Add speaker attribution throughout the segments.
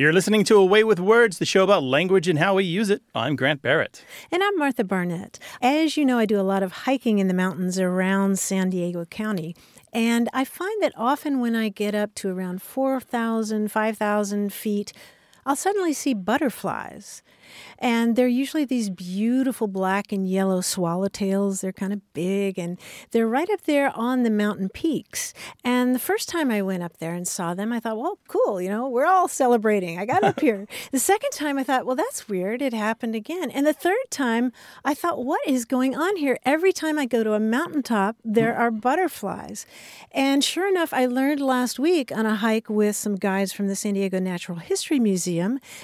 Speaker 1: You're listening to A Way with Words, the show about language and how we use it. I'm Grant Barrett.
Speaker 2: And I'm Martha Barnett. As you know, I do a lot of hiking in the mountains around San Diego County. And I find that often when I get up to around 4,000, 5,000 feet, I'll suddenly see butterflies. And they're usually these beautiful black and yellow swallowtails. They're kind of big and they're right up there on the mountain peaks. And the first time I went up there and saw them, I thought, well, cool, you know, we're all celebrating. I got up here. The second time I thought, well, that's weird. It happened again. And the third time I thought, what is going on here? Every time I go to a mountaintop, there are butterflies. And sure enough, I learned last week on a hike with some guides from the San Diego Natural History Museum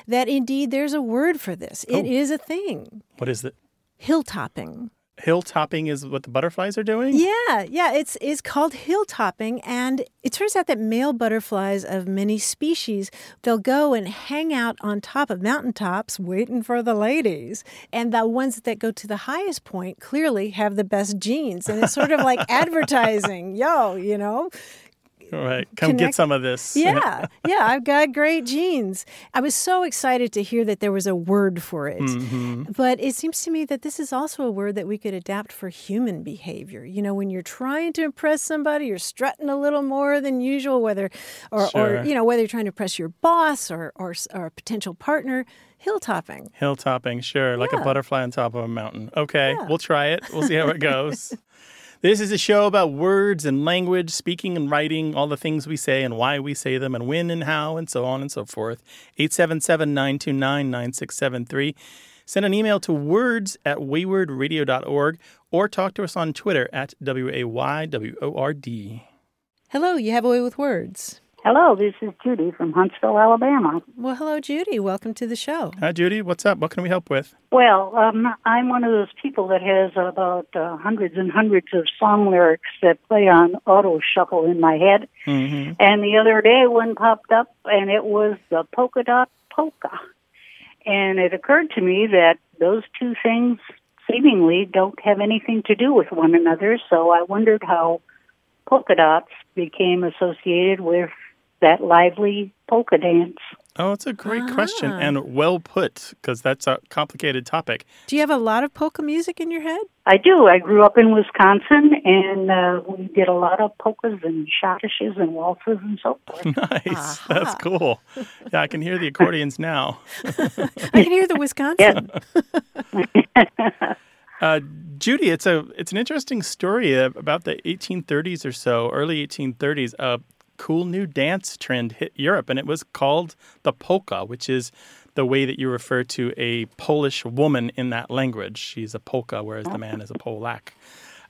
Speaker 2: that indeed there's a word for this. It
Speaker 1: Oh.
Speaker 2: is a thing.
Speaker 1: What is it?
Speaker 2: Hilltopping.
Speaker 1: Hilltopping is what the butterflies are doing?
Speaker 2: Yeah, yeah, it's it's called hilltopping and it turns out that male butterflies of many species, they'll go and hang out on top of mountaintops waiting for the ladies. And the ones that go to the highest point clearly have the best genes and it's sort of like advertising. Yo, you know,
Speaker 1: All right. Come get some of this.
Speaker 2: yeah, yeah, I've got great genes. I was so excited to hear that there was a word for it.
Speaker 1: Mm-hmm.
Speaker 2: But it seems to me that this is also a word that we could adapt for human behavior. You know, when you're trying to impress somebody, you're strutting a little more than usual, whether, or,
Speaker 1: Sure.
Speaker 2: or you know, whether you're trying to impress your boss or, or, or a potential partner. Hilltopping.
Speaker 1: Hilltopping, sure. Like a butterfly on top of a mountain. Okay.
Speaker 2: Yeah.
Speaker 1: We'll try it. We'll see how it goes. This is a show about words and language, speaking and writing, all the things we say and why we say them, and when and how, and so on and so forth. 877 929 9673. Send an email to words at waywordradio.org or talk to us on Twitter at W A Y W O R D.
Speaker 2: Hello, you have a way with words.
Speaker 3: Hello, this is Judy from Huntsville, Alabama.
Speaker 2: Well, hello, Judy. Welcome to the show.
Speaker 1: Hi, Judy. What's up? What can we help with?
Speaker 3: Well, um, I'm one of those people that has about uh, hundreds and hundreds of song lyrics that play on auto shuffle in my head.
Speaker 1: Mm-hmm.
Speaker 3: And the other day, one popped up, and it was the polka dot polka. And it occurred to me that those two things seemingly don't have anything to do with one another. So I wondered how polka dots became associated with that lively polka dance.
Speaker 1: Oh, it's a great question
Speaker 2: Ah.
Speaker 1: and well put because that's a complicated topic.
Speaker 2: Do you have a lot of polka music in your head?
Speaker 3: I do. I grew up in Wisconsin, and uh, we did a lot of polkas and schottisches and waltzes and so forth.
Speaker 1: Nice. That's cool. Yeah, I can hear the accordions now.
Speaker 2: I can hear the Wisconsin.
Speaker 1: Uh, Judy, it's a it's an interesting story uh, about the 1830s or so, early 1830s. A cool new dance trend hit Europe, and it was called the polka, which is the way that you refer to a Polish woman in that language. She's a polka, whereas the man is a Polak.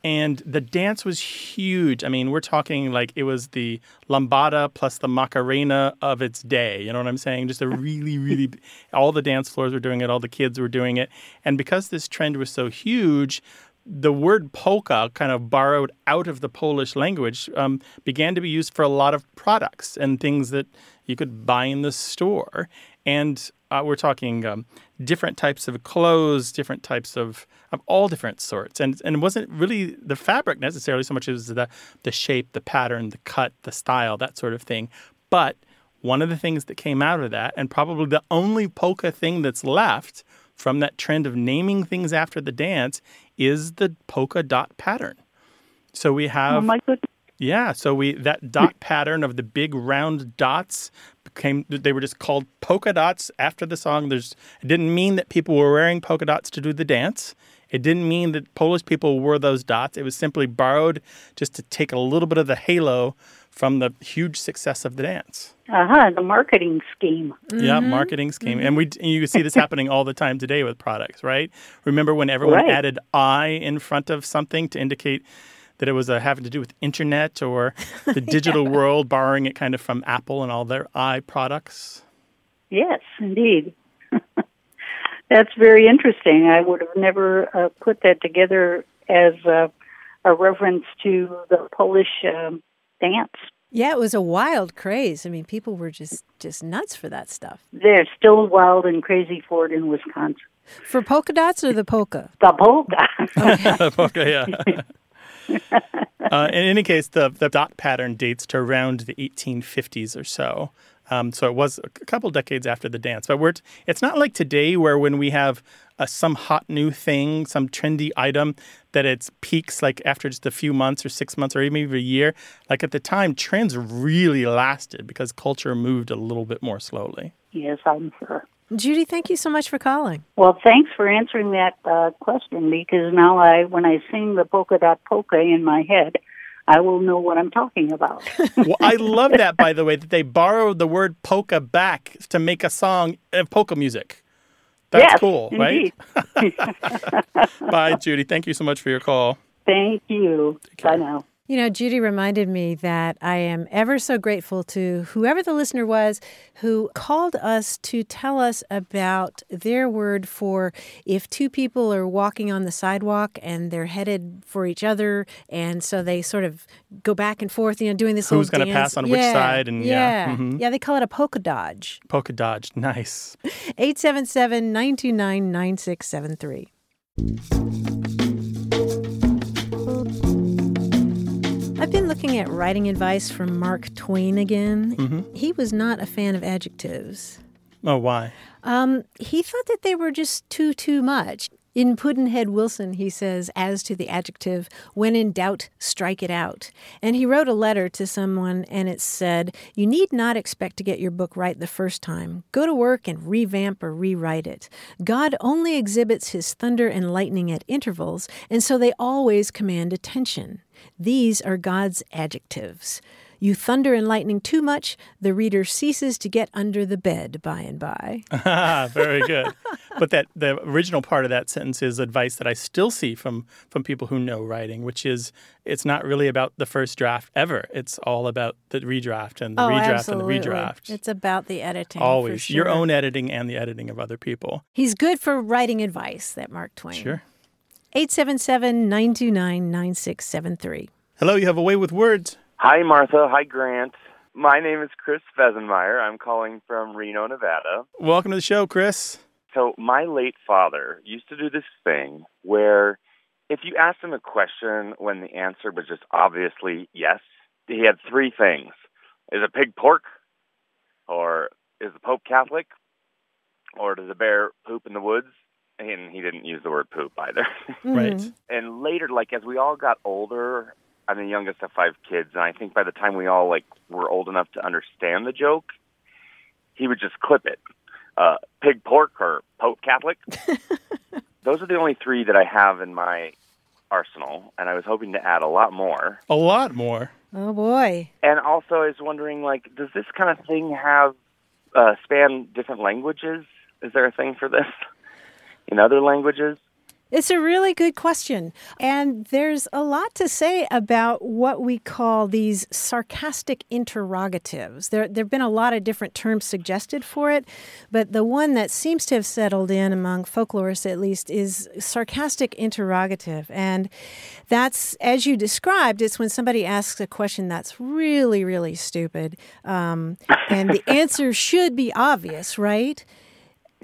Speaker 1: And the dance was huge. I mean, we're talking like it was the lambada plus the macarena of its day. You know what I'm saying? Just a really, really, all the dance floors were doing it, all the kids were doing it. And because this trend was so huge, the word polka, kind of borrowed out of the Polish language, um, began to be used for a lot of products and things that you could buy in the store. And uh, we're talking um, different types of clothes, different types of, of all different sorts. And, and it wasn't really the fabric necessarily so much as the, the shape, the pattern, the cut, the style, that sort of thing. But one of the things that came out of that, and probably the only polka thing that's left from that trend of naming things after the dance, is the polka dot pattern. So we oh, have
Speaker 3: Oh my goodness!
Speaker 1: yeah, so we that dot pattern of the big round dots became they were just called polka dots after the song. There's it didn't mean that people were wearing polka dots to do the dance. It didn't mean that Polish people wore those dots. It was simply borrowed just to take a little bit of the halo from the huge success of the dance.
Speaker 3: Uh huh. The marketing scheme.
Speaker 1: Yeah, marketing scheme, and we and you see this happening all the time today with products, right? Remember when everyone
Speaker 3: Right.
Speaker 1: added "i" in front of something to indicate that it was uh, having to do with internet or the digital world, borrowing it kind of from Apple and all their "i" products.
Speaker 3: Yes, indeed. That's very interesting. I would have never uh, put that together as a, a reference to the Polish um, dance.
Speaker 2: Yeah, it was a wild craze. I mean, people were just just nuts for that stuff.
Speaker 3: They're still wild and crazy for it in Wisconsin.
Speaker 2: For polka dots or the polka?
Speaker 3: The polka.
Speaker 1: okay, yeah. uh, in any case, the, the dot pattern dates to around the 1850s or so. Um, so it was a couple decades after the dance. But we're t- it's not like today where when we have uh, some hot new thing, some trendy item, that it peaks like after just a few months or six months or even a year. Like at the time, trends really lasted because culture moved a little bit more slowly.
Speaker 3: Yes, I'm sure.
Speaker 2: Judy, thank you so much for calling.
Speaker 3: Well, thanks for answering that uh, question because now I, when I sing the polka dot polka in my head, I will know what I'm talking about.
Speaker 1: well, I love that, by the way, that they borrowed the word polka back to make a song of polka music. That's
Speaker 3: yes,
Speaker 1: cool,
Speaker 3: indeed.
Speaker 1: right? Bye, Judy. Thank you so much for your call.
Speaker 3: Thank you. Bye now.
Speaker 2: You know, Judy reminded me that I am ever so grateful to whoever the listener was who called us to tell us about their word for if two people are walking on the sidewalk and they're headed for each other, and so they sort of go back and forth, you know, doing this.
Speaker 1: Who's
Speaker 2: going to
Speaker 1: pass on
Speaker 2: yeah,
Speaker 1: which side? And
Speaker 2: yeah,
Speaker 1: yeah, mm-hmm.
Speaker 2: yeah, they call it a polka dodge.
Speaker 1: Polka dodge, nice.
Speaker 2: 877 929 9673. I've been looking at writing advice from Mark Twain again.
Speaker 1: Mm-hmm.
Speaker 2: He was not a fan of adjectives.
Speaker 1: Oh, why?
Speaker 2: Um, he thought that they were just too, too much. In Pudd'nhead Wilson, he says, as to the adjective, when in doubt, strike it out. And he wrote a letter to someone, and it said, You need not expect to get your book right the first time. Go to work and revamp or rewrite it. God only exhibits his thunder and lightning at intervals, and so they always command attention. These are God's adjectives. You thunder and lightning too much, the reader ceases to get under the bed by and by.
Speaker 1: ah, Very good. but that the original part of that sentence is advice that I still see from from people who know writing, which is it's not really about the first draft ever. It's all about the redraft and the
Speaker 2: oh,
Speaker 1: redraft
Speaker 2: absolutely.
Speaker 1: and the redraft.
Speaker 2: It's about the editing.
Speaker 1: Always
Speaker 2: sure.
Speaker 1: your own editing and the editing of other people.
Speaker 2: He's good for writing advice, that Mark Twain.
Speaker 1: Sure.
Speaker 2: 877 929 9673.
Speaker 1: Hello, you have a way with words.
Speaker 4: Hi, Martha. Hi, Grant. My name is Chris Fesenmeyer. I'm calling from Reno, Nevada.
Speaker 1: Welcome to the show, Chris.
Speaker 4: So, my late father used to do this thing where if you asked him a question when the answer was just obviously yes, he had three things Is a pig pork? Or is the Pope Catholic? Or does a bear poop in the woods? And he didn't use the word poop either.
Speaker 1: Right. Mm-hmm.
Speaker 4: and later, like as we all got older, I'm the youngest of five kids, and I think by the time we all like were old enough to understand the joke, he would just clip it. Uh, pig pork or Pope Catholic. Those are the only three that I have in my arsenal, and I was hoping to add a lot more.
Speaker 1: A lot more.
Speaker 2: Oh, boy.
Speaker 4: And also, I was wondering, like, does this kind of thing have uh, span different languages? Is there a thing for this in other languages?
Speaker 2: It's a really good question. And there's a lot to say about what we call these sarcastic interrogatives. There have been a lot of different terms suggested for it, but the one that seems to have settled in among folklorists at least is sarcastic interrogative. And that's, as you described, it's when somebody asks a question that's really, really stupid. Um, and the answer should be obvious, right?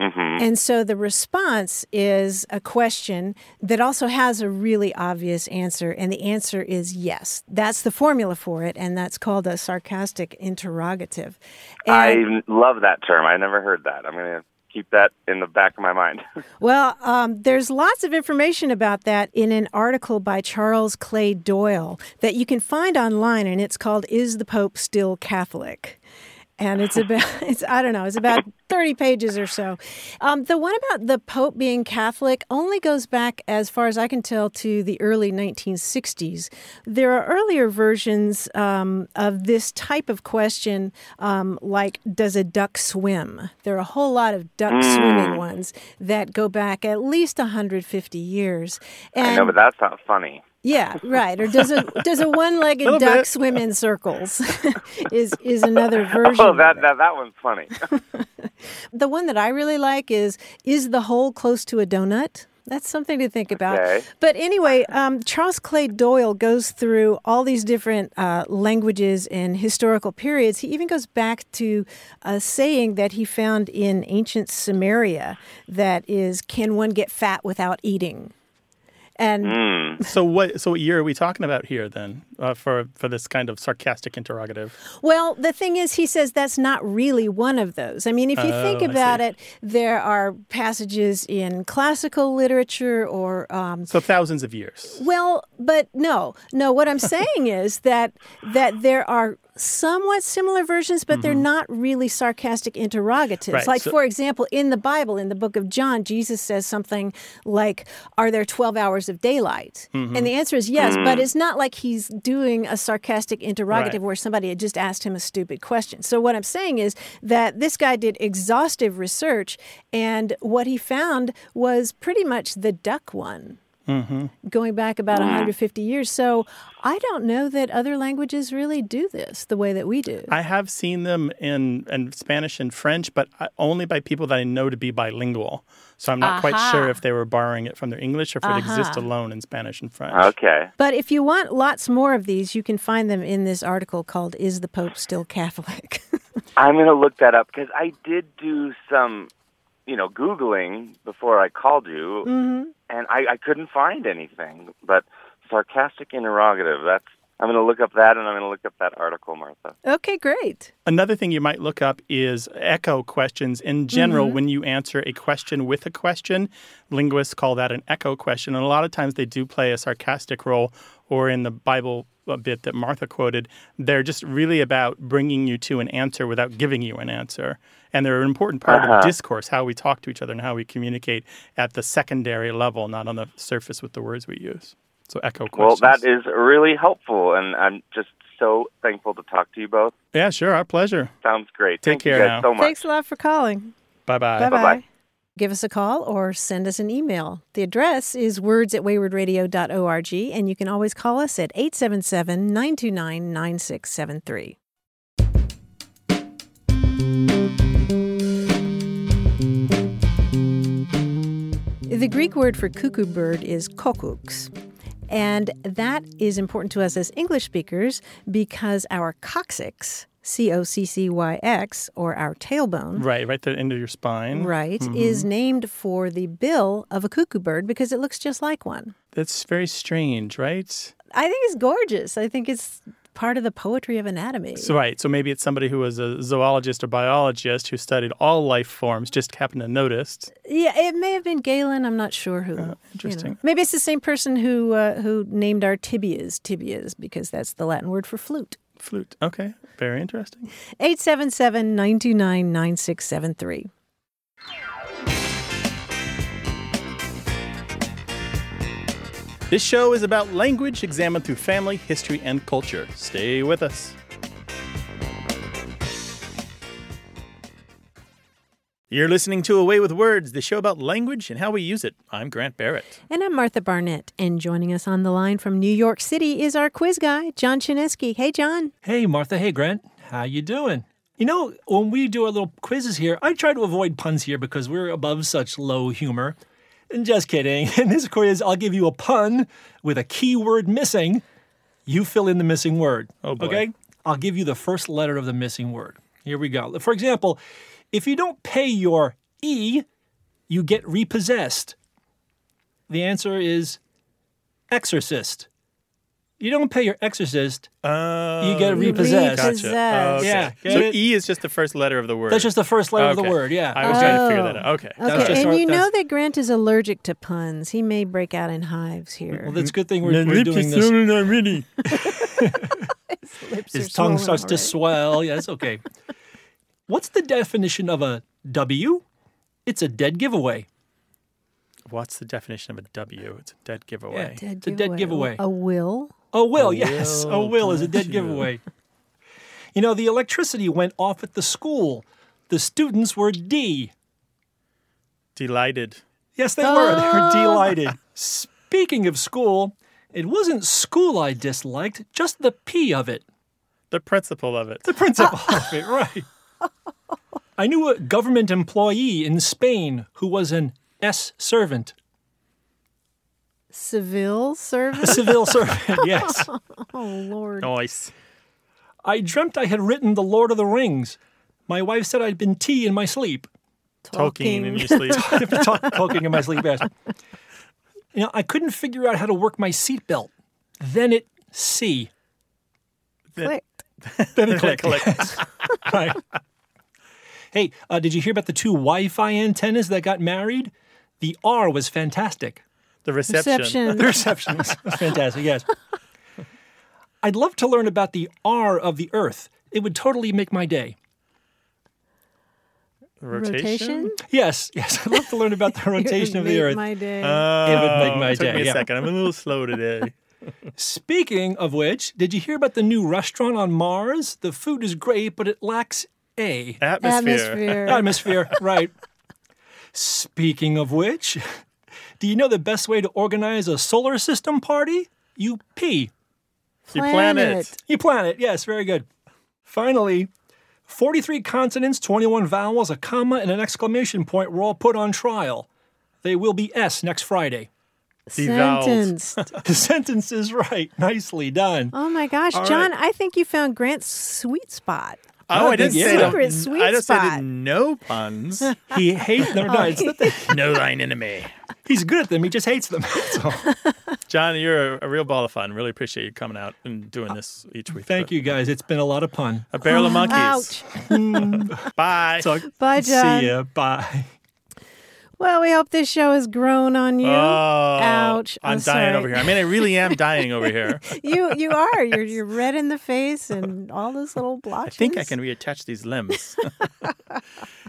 Speaker 4: Mm-hmm.
Speaker 2: And so the response is a question that also has a really obvious answer, and the answer is yes. That's the formula for it, and that's called a sarcastic interrogative. And,
Speaker 4: I love that term. I never heard that. I'm going to keep that in the back of my mind.
Speaker 2: well, um, there's lots of information about that in an article by Charles Clay Doyle that you can find online, and it's called Is the Pope Still Catholic? And it's about it's I don't know it's about thirty pages or so. Um, the one about the Pope being Catholic only goes back as far as I can tell to the early 1960s. There are earlier versions um, of this type of question, um, like "Does a duck swim?" There are a whole lot of duck
Speaker 4: Mm.
Speaker 2: swimming ones that go back at least 150 years. And
Speaker 4: I know, but that's not funny.
Speaker 2: Yeah, right. Or does a does a one-legged duck
Speaker 1: bit.
Speaker 2: swim in circles? is is another version.
Speaker 4: Oh, that, that that one's funny.
Speaker 2: The one that I really like is is the hole close to a donut? That's something to think about.
Speaker 4: Okay.
Speaker 2: But anyway, um, Charles Clay Doyle goes through all these different uh, languages and historical periods. He even goes back to a saying that he found in ancient Sumeria that is, "Can one get fat without eating?" And
Speaker 4: Mm.
Speaker 1: So what? So what year are we talking about here then uh, for for this kind of sarcastic interrogative?
Speaker 2: Well, the thing is, he says that's not really one of those. I mean, if you think
Speaker 1: Oh, I
Speaker 2: about it, there are passages in classical literature or. Um,
Speaker 1: So thousands of years.
Speaker 2: well, but no, no. What I'm saying is that that there are somewhat similar versions, but they're not really sarcastic interrogatives.
Speaker 1: Mm-hmm. Right,
Speaker 2: Like,
Speaker 1: so-
Speaker 2: for example, in the Bible, in the book of John, Jesus says something like, "Are there 12 hours of daylight?"
Speaker 1: Mm-hmm.
Speaker 2: And the answer is yes, but it's not like he's doing a sarcastic interrogative
Speaker 1: Right.
Speaker 2: where somebody had just asked him a stupid question. So what I'm saying is that this guy did exhaustive research, and what he found was pretty much the duck one Mm-hmm. going back about 150 years. So I don't know that other languages really do this the way that we do.
Speaker 1: I have seen them in, in Spanish and French, but only by people that I know to be bilingual. So I'm not quite sure if they were borrowing it from their English or if it exists alone in Spanish and French.
Speaker 4: Okay.
Speaker 2: but if you want lots more of these, you can find them in this article called Is the Pope Still Catholic?
Speaker 4: I'm going to look that up because I did do some, you know, Googling before I called you,
Speaker 2: Mm-hmm.
Speaker 4: and I, I couldn't find anything. But sarcastic interrogative, that's, I'm going to look up that and I'm going to look up that article, Martha.
Speaker 2: okay, great.
Speaker 1: Another thing you might look up is echo questions. In general, when you answer a question with a question, linguists call that an echo question. And a lot of times they do play a sarcastic role, or in the Bible a bit that Martha quoted, they're just really about bringing you to an answer without giving you an answer. And they're an important part of uh-huh. discourse, how we talk to each other and how we communicate at the secondary level, not on the surface with the words we use. So echo questions.
Speaker 4: Well, that is really helpful, and I'm just so thankful to talk to you both.
Speaker 1: yeah, sure, our pleasure.
Speaker 4: Sounds great.
Speaker 1: Take
Speaker 4: Thank
Speaker 1: care
Speaker 4: you
Speaker 1: now.
Speaker 4: so much.
Speaker 2: Thanks a lot for calling.
Speaker 1: Bye bye.
Speaker 2: Bye
Speaker 4: Bye-bye.
Speaker 2: bye. Give us a call or send us an email. The address is words at waywordradio.org, and you can always call us at 877 929 9673. The Greek word for cuckoo bird is kokuks. And that is important to us as English speakers because our coccyx, C O C C Y X, or our tailbone,
Speaker 1: Right, right at the end of your spine.
Speaker 2: right,
Speaker 1: Mm-hmm.
Speaker 2: is named for the bill of a cuckoo bird because it looks just like one.
Speaker 1: That's very strange, right?
Speaker 2: I think it's gorgeous. I think it's part of the poetry of anatomy.
Speaker 1: So right, so maybe it's somebody who was a zoologist or biologist who studied all life forms, just happened to notice.
Speaker 2: yeah, it may have been Galen. I'm not sure who. you know.
Speaker 1: interesting.
Speaker 2: Maybe it's the same person who uh, who named our tibias tibias because that's the Latin word for flute.
Speaker 1: Flute. Okay, very interesting.
Speaker 2: 877 929 9673.
Speaker 1: This show is about language examined through family, history, and culture. Stay with us. You're listening to A Way with Words, the show about language and how we use it. I'm Grant Barrett.
Speaker 2: And I'm Martha Barnett. And joining us on the line from New York City is our quiz guy, John Chaneski. Hey, John.
Speaker 5: Hey, Martha. Hey, Grant. How you doing? You know, when we do our little quizzes here, I try to avoid puns here because we're above such low humor. And just kidding. In this quiz, I'll give you a pun with a key word missing. You fill in the missing word.
Speaker 1: Oh, boy.
Speaker 5: Okay? I'll give you the first letter of the missing word. Here we go. For example, if you don't pay your E, you get repossessed. The answer is exorcist. You don't pay your exorcist,
Speaker 1: Oh,
Speaker 5: you get repossessed.
Speaker 1: Gotcha.
Speaker 2: Repossessed.
Speaker 1: Oh, okay.
Speaker 5: Yeah, get
Speaker 1: So
Speaker 5: it?
Speaker 1: E is just the first letter of the word.
Speaker 5: That's just the first letter of the word, yeah.
Speaker 1: I was trying to figure
Speaker 2: Oh.
Speaker 1: that out. Okay.
Speaker 5: was
Speaker 2: Okay,
Speaker 5: just
Speaker 2: and
Speaker 5: our-
Speaker 2: you know that Grant is allergic to puns. He may break out in hives here.
Speaker 5: Well, that's a good thing we're, mm-hmm. we're doing this.
Speaker 1: really.
Speaker 2: Lips
Speaker 5: His
Speaker 2: are
Speaker 5: tongue
Speaker 2: swollen
Speaker 5: starts to swell. Yeah, it's okay. What's the definition of a W? It's a dead giveaway.
Speaker 1: What's the definition of a W? It's a dead giveaway.
Speaker 5: Yeah. It's a dead giveaway.
Speaker 2: A will.
Speaker 5: A will,
Speaker 1: A
Speaker 5: yes.
Speaker 1: will,
Speaker 5: a will is a dead
Speaker 1: you.
Speaker 5: giveaway. You know, the electricity went off at the school. The students were D.
Speaker 1: Delighted.
Speaker 5: Yes, they were. They were
Speaker 2: Oh.
Speaker 5: delighted. Speaking of school, it wasn't school I disliked, just the P of it.
Speaker 1: The principle of it.
Speaker 5: The principle of it, right. I knew a government employee in Spain who was an S servant.
Speaker 2: Civil
Speaker 5: servant?
Speaker 2: A
Speaker 5: civil servant, yes.
Speaker 2: oh, Lord.
Speaker 1: Nice.
Speaker 5: I dreamt I had written The Lord of the Rings. My wife said I'd been tea in my sleep.
Speaker 1: Talking in your sleep.
Speaker 5: Talk- talking in my sleep, yes. You know, I couldn't figure out how to work my seatbelt. Then it C.
Speaker 2: Clicked.
Speaker 5: Then it clicked. right. Hey, uh, did you hear about the two Wi-Fi antennas that got married? The R was fantastic.
Speaker 1: The reception.
Speaker 2: Reception.
Speaker 5: The reception was was fantastic. Yes. I'd love to learn about the R of the Earth. It would totally make my day.
Speaker 1: Rotation.
Speaker 2: Rotation?
Speaker 5: Yes, yes. I'd love to learn about the rotation of the
Speaker 2: Make
Speaker 5: Earth.
Speaker 2: My day.
Speaker 1: Oh,
Speaker 5: It would make my
Speaker 1: took
Speaker 5: day,
Speaker 1: me a
Speaker 5: yeah.
Speaker 1: second. I'm a little slow today.
Speaker 5: Speaking of which, did you hear about the new restaurant on Mars? The food is great, but it lacks A.
Speaker 1: Atmosphere.
Speaker 2: Atmosphere.
Speaker 5: Atmosphere, right. Speaking of which, do you know the best way to organize a solar system party? You pee.
Speaker 1: You plan it.
Speaker 5: You plan it. Yes, very good. Finally, 43 consonants, 21 vowels, a comma, and an exclamation point were all put on trial. They will be S next Friday.
Speaker 1: Devowed.
Speaker 2: Sentenced.
Speaker 5: The sentence is right. Nicely done.
Speaker 2: Oh my gosh,
Speaker 1: All
Speaker 2: John!
Speaker 1: right.
Speaker 2: I think you found Grant's sweet spot.
Speaker 1: Oh, I didn't
Speaker 5: Yeah.
Speaker 1: say
Speaker 2: Secret
Speaker 1: the,
Speaker 2: sweet
Speaker 1: I just said
Speaker 2: spot.
Speaker 1: no puns.
Speaker 5: He hates them. No, it's not that
Speaker 1: no thine enemy.
Speaker 5: he's good at them. He just hates them. That's all.
Speaker 1: John, you're a, a real ball of fun. Really appreciate you coming out and doing this each week.
Speaker 5: Thank you, guys. It's been a lot of fun.
Speaker 1: A barrel of monkeys.
Speaker 2: Ouch.
Speaker 1: Bye.
Speaker 5: Talk-
Speaker 2: Bye, John.
Speaker 5: See ya. Bye.
Speaker 2: Well, we hope this show has grown on you.
Speaker 1: Oh,
Speaker 2: Ouch.
Speaker 1: I'm,
Speaker 2: I'm
Speaker 1: dying
Speaker 2: sorry.
Speaker 1: over here. I mean, I really am dying over here.
Speaker 2: you you are. You're you're red in the face and all those little blotches.
Speaker 1: I think I can reattach these limbs.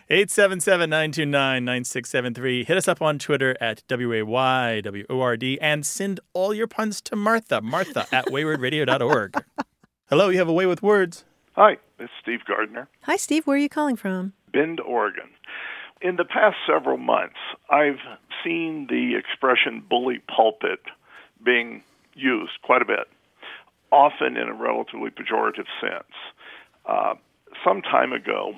Speaker 1: 877-929-9673. Hit us up on Twitter at W-A-Y-W-O-R-D and send all your puns to Martha. Martha at waywordradio.org. Hello, you have a way with words.
Speaker 6: Hi, it's Steve Gardner,
Speaker 2: Hi, Steve. Where are you calling from?
Speaker 6: Bend, Oregon. In the past several months, I've seen the expression bully pulpit being used quite a bit, often in a relatively pejorative sense. Uh, some time ago,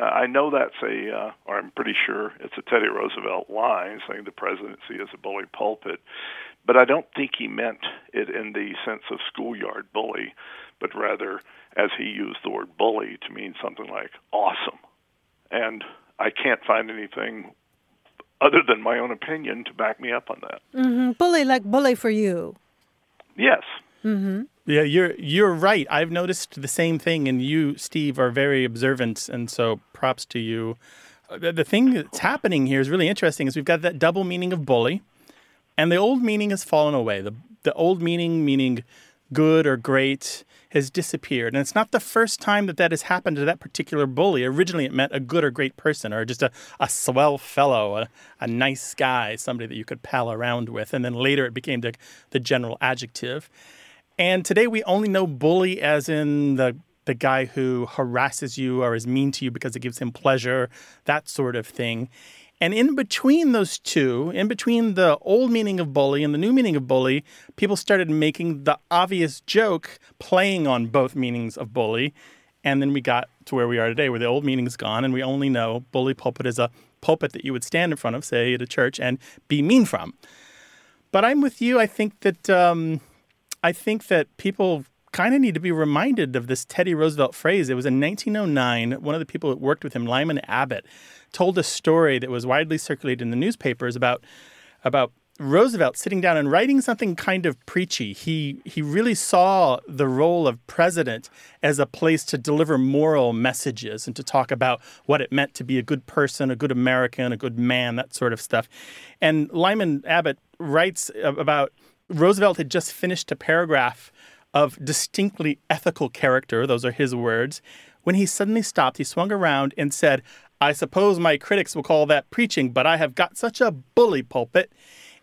Speaker 6: uh, I know that's a, uh, or I'm pretty sure it's a Teddy Roosevelt line saying the presidency is a bully pulpit, but I don't think he meant it in the sense of schoolyard bully, but rather as he used the word bully to mean something like awesome. And I can't find anything other than my own opinion to back me up on that.
Speaker 2: hmm Bully like bully for you.
Speaker 6: Yes.
Speaker 1: Yeah, you're you're right. I've noticed the same thing, and you, Steve, are very observant, and so props to you. Uh, The, the thing that's happening here is really interesting. Is we've got that double meaning of bully, and the old meaning has fallen away. The the old meaning, meaning good or great, has disappeared, and it's not the first time that that has happened to that particular bully. Originally, it meant a good or great person, or just a, a swell fellow, a, a nice guy, somebody that you could pal around with, and then later it became the the general adjective. And today we only know bully as in the the guy who harasses you or is mean to you because it gives him pleasure, that sort of thing. And in between those two, in between the old meaning of bully and the new meaning of bully, people started making the obvious joke playing on both meanings of bully. And then we got to where we are today, where the old meaning's gone, and we only know bully pulpit is a pulpit that you would stand in front of, say at a church, and be mean from. But I'm with you. I think that um, I think that people kind of need to be reminded of this Teddy Roosevelt phrase. It was in 1909. One of the people that worked with him, Lyman Abbott, told a story that was widely circulated in the newspapers about about Roosevelt sitting down and writing something kind of preachy. He he really saw the role of president as a place to deliver moral messages and to talk about what it meant to be a good person, a good American, a good man, that sort of stuff. And Lyman Abbott writes about Roosevelt had just finished a paragraph of distinctly ethical character, those are his words, when he suddenly stopped, he swung around and said, I suppose my critics will call that preaching, but I have got such a bully pulpit.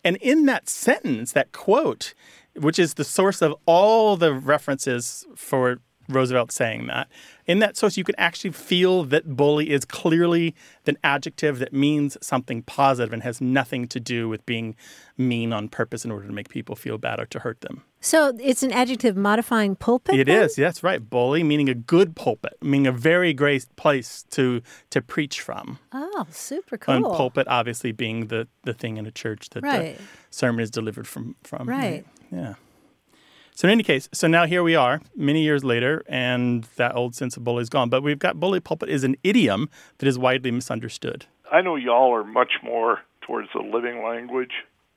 Speaker 1: And in that sentence, that quote, which is the source of all the references for Roosevelt saying that, in that source, you can actually feel that bully is clearly an adjective that means something positive and has nothing to do with being mean on purpose in order to make people feel bad or to hurt them.
Speaker 2: So it's an adjective modifying pulpit.
Speaker 1: It
Speaker 2: then?
Speaker 1: is, that's right. Bully, meaning a good pulpit, meaning a very great place to to preach from.
Speaker 2: Oh, super cool.
Speaker 1: And pulpit, obviously, being the, the thing in a church that
Speaker 2: Right.
Speaker 1: the sermon is delivered from. from
Speaker 2: Right.
Speaker 1: Yeah. So in any case, so now here we are, many years later, and that old sense of bully is gone. But we've got bully pulpit is an idiom that is widely misunderstood.
Speaker 6: I know y'all are much more towards the living language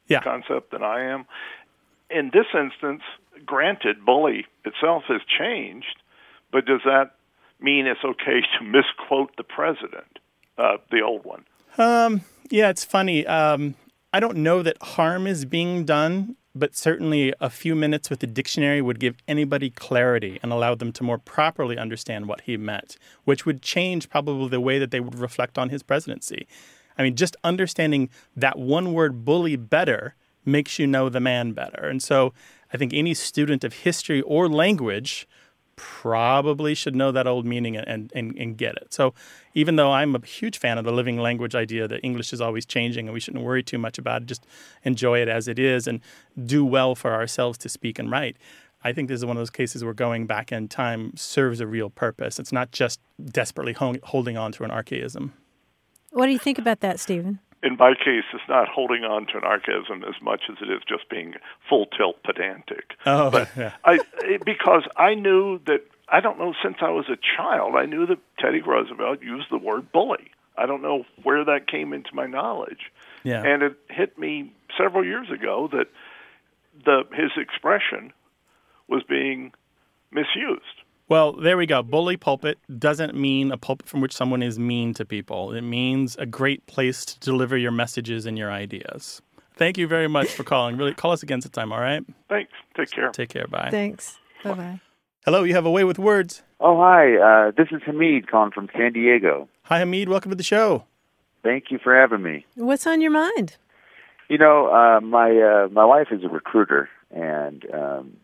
Speaker 1: Yeah.
Speaker 6: concept than I am. In this instance, granted, bully itself has changed, but does that mean it's okay to misquote the president, uh, the old one?
Speaker 1: Yeah, it's funny. Um, I don't know that harm is being done, but certainly a few minutes with the dictionary would give anybody clarity and allow them to more properly understand what he meant, which would change probably the way that they would reflect on his presidency. I mean, just understanding that one word bully better makes you know the man better. And so I think any student of history or language probably should know that old meaning and, and, and get it. So even though I'm a huge fan of the living language idea that English is always changing and we shouldn't worry too much about it, just enjoy it as it is and do well for ourselves to speak and write. I think this is one of those cases where going back in time serves a real purpose. It's not just desperately ho- holding on to an archaism.
Speaker 2: What do you think about that, Stephen?
Speaker 6: In my case, it's not holding on to an archaism as much as it is just being full tilt pedantic.
Speaker 1: Oh,
Speaker 6: But
Speaker 1: yeah.
Speaker 6: I because I knew that I don't know since I was a child I knew that Teddy Roosevelt used the word bully. I don't know where that came into my knowledge.
Speaker 1: Yeah.
Speaker 6: And it hit me several years ago that the his expression was being misused.
Speaker 1: Well, there we go. Bully pulpit doesn't mean a pulpit from which someone is mean to people. It means a great place to deliver your messages and your ideas. Thank you very much for calling. Really, call us again sometime, all right?
Speaker 6: Thanks. Take care.
Speaker 1: Take care. Bye.
Speaker 2: Thanks. Bye bye.
Speaker 1: Hello, you have a way with words.
Speaker 7: Oh, hi. Uh, this is Hamid calling from San Diego.
Speaker 1: Hi, Hamid. Welcome to the show.
Speaker 7: Thank you for having me.
Speaker 2: What's on your mind?
Speaker 7: You know, uh, my uh, my wife is a recruiter, and um,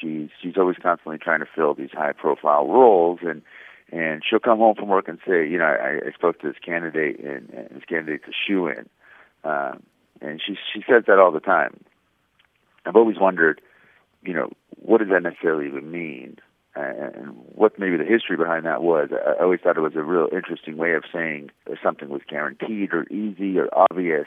Speaker 7: she's she's always constantly trying to fill these high profile roles, and and she'll come home from work and say, you know, I, I spoke to this candidate, and, and this candidate's a shoo-in, um, and she she says that all the time. I've always wondered, you know, what does that necessarily even mean? and what maybe the history behind that was. I always thought it was a real interesting way of saying something was guaranteed or easy or obvious,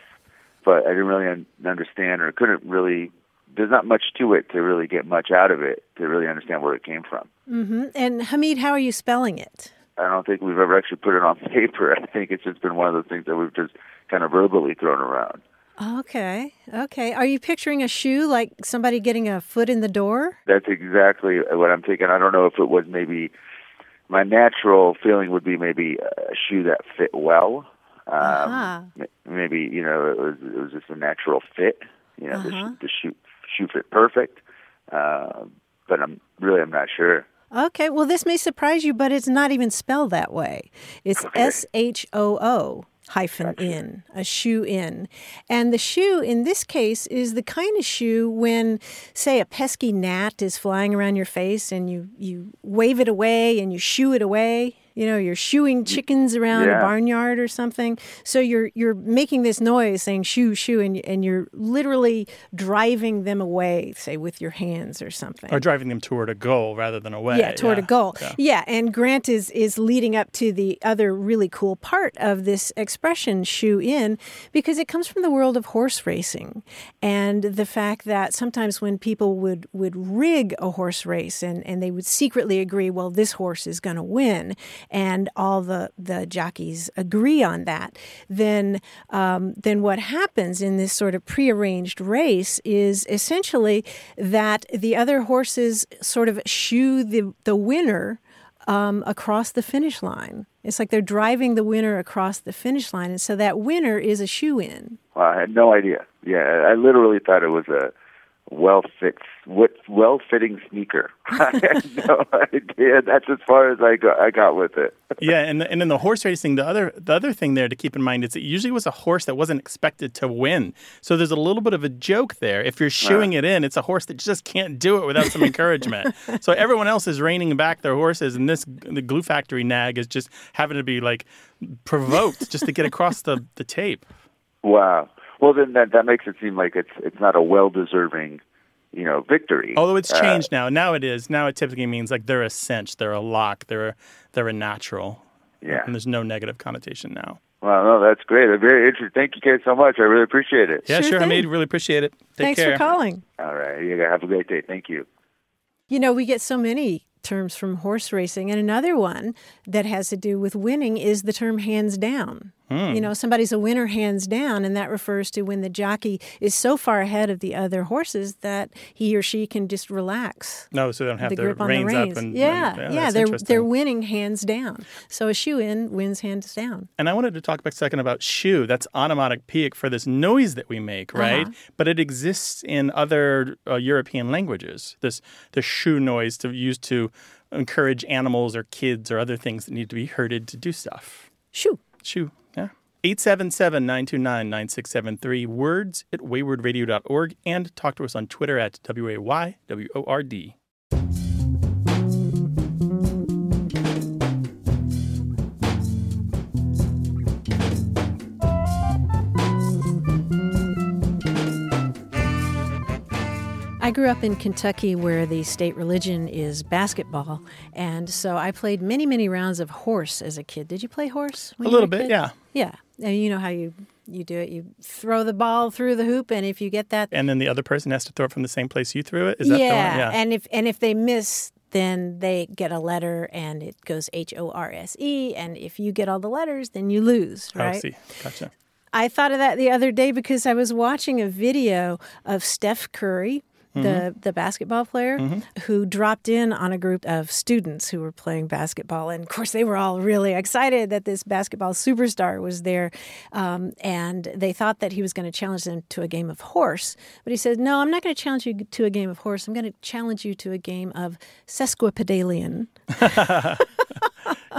Speaker 7: but I didn't really un- understand or couldn't really. There's not much to it to really get much out of it to really understand where it came from.
Speaker 2: hmm And Hamid, how are you spelling it?
Speaker 7: I don't think we've ever actually put it on paper. I think it's just been one of those things that we've just kind of verbally thrown around.
Speaker 2: Okay. Okay. Are you picturing a shoe like somebody getting a foot in the door?
Speaker 7: That's exactly what I'm thinking. I don't know if it was maybe my natural feeling would be maybe a shoe that fit well. Um,
Speaker 2: Uh-huh.
Speaker 7: Maybe you know it was it was just a natural fit. You know
Speaker 2: Uh-huh.
Speaker 7: sh- the shoe shoe fit perfect. Uh, but I'm really I'm not sure.
Speaker 2: Okay. Well, this may surprise you, but it's not even spelled that way. It's S H O O hyphen in, a shoo-in. And the shoo in this case is the kind of shoe when, say, a pesky gnat is flying around your face and you, you wave it away and you shoo it away. You know, you're shooing chickens around a barnyard or something. So you're you're making this noise saying shoo shoo and and you're literally driving them away, say with your hands or something.
Speaker 1: Or driving them toward a goal rather than away.
Speaker 2: Yeah, toward a goal.
Speaker 1: Yeah.
Speaker 2: Yeah. and Grant is is leading up to the other really cool part of this expression "shoo-in" because it comes from the world of horse racing and the fact that sometimes when people would would rig a horse race and and they would secretly agree, well, this horse is going to win, and all the the jockeys agree on that, then um, then what happens in this sort of prearranged race is essentially that the other horses sort of shoo the the winner um, across the finish line. It's like they're driving the winner across the finish line, and so that winner is a shoo-in.
Speaker 7: Well, I had no idea. Yeah, I literally thought it was a well fit, well fitting sneaker. No idea. That's as far as I got. I got with it.
Speaker 1: yeah, and and in the horse racing, the other the other thing there to keep in mind is it usually was a horse that wasn't expected to win. So there's a little bit of a joke there. If you're shooing it in, it's a horse that just can't do it without some encouragement. so everyone else is reining back their horses, and this the glue factory nag is just having to be like provoked just to get across the the tape.
Speaker 7: Wow. Well, then that that makes it seem like it's it's not a well deserving, you know, victory.
Speaker 1: Although it's
Speaker 7: Uh,
Speaker 1: changed now. Now it is. Now it typically means like they're a cinch, they're a lock, they're a, they're a natural.
Speaker 7: Yeah.
Speaker 1: And there's no negative connotation now.
Speaker 7: Well, no, that's great. Uh, Very interesting. Thank you guys so much. I really appreciate it.
Speaker 1: Yeah,
Speaker 2: Sure
Speaker 1: sure,
Speaker 2: thing.
Speaker 1: Hamid. Really appreciate it. Take
Speaker 2: Thanks
Speaker 1: care.
Speaker 2: for calling.
Speaker 7: All right. You guys have a great day. Thank you.
Speaker 2: You know, we get so many terms from horse racing, and another one that has to do with winning is the term hands down. You know, somebody's a winner hands down, and that refers to when the jockey is so far ahead of the other horses that he or she can just relax.
Speaker 1: No, so they don't have
Speaker 2: the
Speaker 1: their
Speaker 2: grip on the
Speaker 1: reins. And,
Speaker 2: yeah,
Speaker 1: and-
Speaker 2: yeah,
Speaker 1: that's
Speaker 2: they're they're winning hands down. So a shoo-in wins hands down.
Speaker 1: And I wanted to talk a second about shoo. That's onomatopoeic for this noise that we make, right?
Speaker 2: Uh-huh.
Speaker 1: But it exists in other uh, European languages. This the shu noise to used to encourage animals or kids or other things that need to be herded to do stuff.
Speaker 2: Shoo. Shoo.
Speaker 1: Shu, yeah. 877-929-9673, words at waywordradio.org, and talk to us on Twitter at W-A-Y-W-O-R-D.
Speaker 2: I grew up in Kentucky where the state religion is basketball. And so I played many, many rounds of horse as a kid. Did you play horse?
Speaker 1: A little bit,
Speaker 2: kid?
Speaker 1: yeah.
Speaker 2: Yeah. And you know how you, you do it. You throw the ball through the hoop, and if you get that.
Speaker 1: And then the other person has to throw it from the same place you threw it? Is that
Speaker 2: yeah,
Speaker 1: the one? Yeah.
Speaker 2: And, if, and if they miss, then they get a letter and it goes H O R S E. And if you get all the letters, then you lose, oh, right?
Speaker 1: Oh, see. Gotcha.
Speaker 2: I thought of that the other day because I was watching a video of Steph Curry, the, the basketball player, who dropped in on a group of students who were playing basketball. And of course, they were all really excited that this basketball superstar was there. Um, and they thought that he was going to challenge them to a game of horse. But he said, No, I'm not going to challenge you to a game of horse. I'm going to challenge you to a game of sesquipedalian.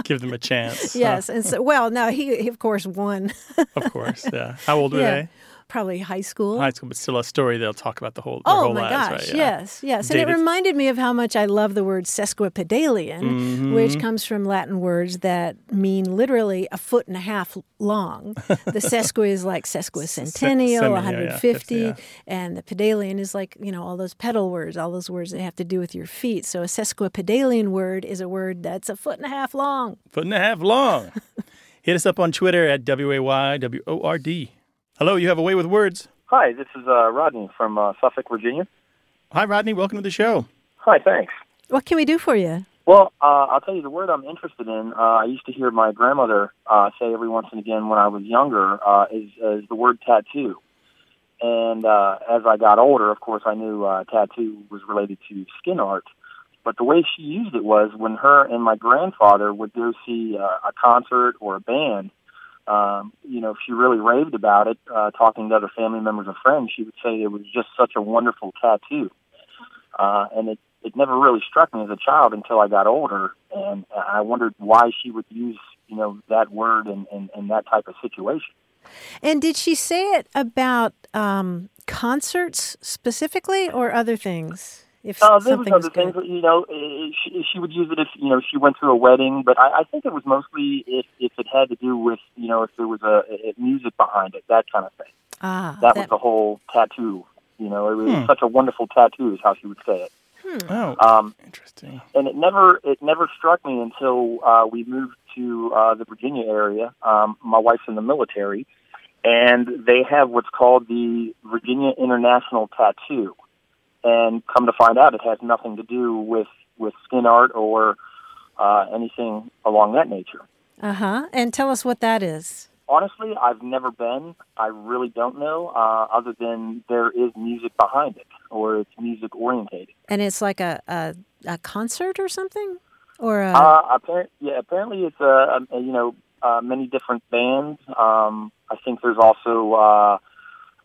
Speaker 1: Give them a chance.
Speaker 2: Yes. And so, well, no, he, he of course won.
Speaker 1: Of course, yeah. How old were
Speaker 2: yeah.
Speaker 1: they?
Speaker 2: Probably high school.
Speaker 1: High school, but still a story they'll talk about the whole their
Speaker 2: Oh
Speaker 1: whole
Speaker 2: my
Speaker 1: lives,
Speaker 2: gosh,
Speaker 1: right? Yeah.
Speaker 2: yes, yes. And it reminded me of how much I love the word sesquipedalian,
Speaker 1: Mm-hmm.
Speaker 2: which comes from Latin words that mean literally a foot and a half long. the sesqui is like sesquicentennial,
Speaker 1: semi, yeah,
Speaker 2: 150,
Speaker 1: yeah.
Speaker 2: and the pedalian is like, you know, all those pedal words, all those words that have to do with your feet. So a sesquipedalian word is a word that's a foot and a half long.
Speaker 1: Foot and a half long. Hit us up on Twitter at W A Y W O R D. Hello, you have a way with words.
Speaker 8: Hi, this is uh, Rodney from uh, Suffolk, Virginia.
Speaker 1: Hi, Rodney. Welcome to the show.
Speaker 8: Hi, thanks.
Speaker 2: What can we do for you?
Speaker 8: Well, uh, I'll tell you the word I'm interested in. Uh, I used to hear my grandmother uh, say every once and again when I was younger uh, is, is the word tattoo. And uh, as I got older, of course, I knew uh, tattoo was related to skin art. But the way she used it was when her and my grandfather would go see uh, a concert or a band. Um, you know, she really raved about it, uh, talking to other family members or friends, she would say it was just such a wonderful tattoo. Uh, and it, it never really struck me as a child until I got older, and I wondered why she would use, you know, that word in, in, in that type of situation.
Speaker 2: And did she say it about um, concerts specifically or other things? If
Speaker 8: Uh, there was
Speaker 2: something
Speaker 8: other
Speaker 2: good?
Speaker 8: things, you know, eh, she, she would use it if, you know, she went to a wedding, but I, I think it was mostly if, if it had to do with, you know, if there was a, a music behind it, that kind of thing.
Speaker 2: Ah,
Speaker 8: That was the whole tattoo. You know, it was
Speaker 1: Hmm.
Speaker 8: such a wonderful tattoo is how she would say it.
Speaker 1: Oh,
Speaker 8: Um,
Speaker 1: interesting.
Speaker 8: and it never it never struck me until uh, we moved to uh, the Virginia area. Um, my wife's in the military, and they have what's called the Virginia International Tattoo. And come to find out, it has nothing to do with with skin art or uh, anything along that nature.
Speaker 2: Uh huh. And tell us what that is.
Speaker 8: Honestly, I've never been. I really don't know, uh, other than there is music behind it, or it's music orientated.
Speaker 2: And it's like a a, a concert or something, or a,
Speaker 8: Uh, apparent, yeah, apparently it's a, a you know uh, many different bands. Um, I think there's also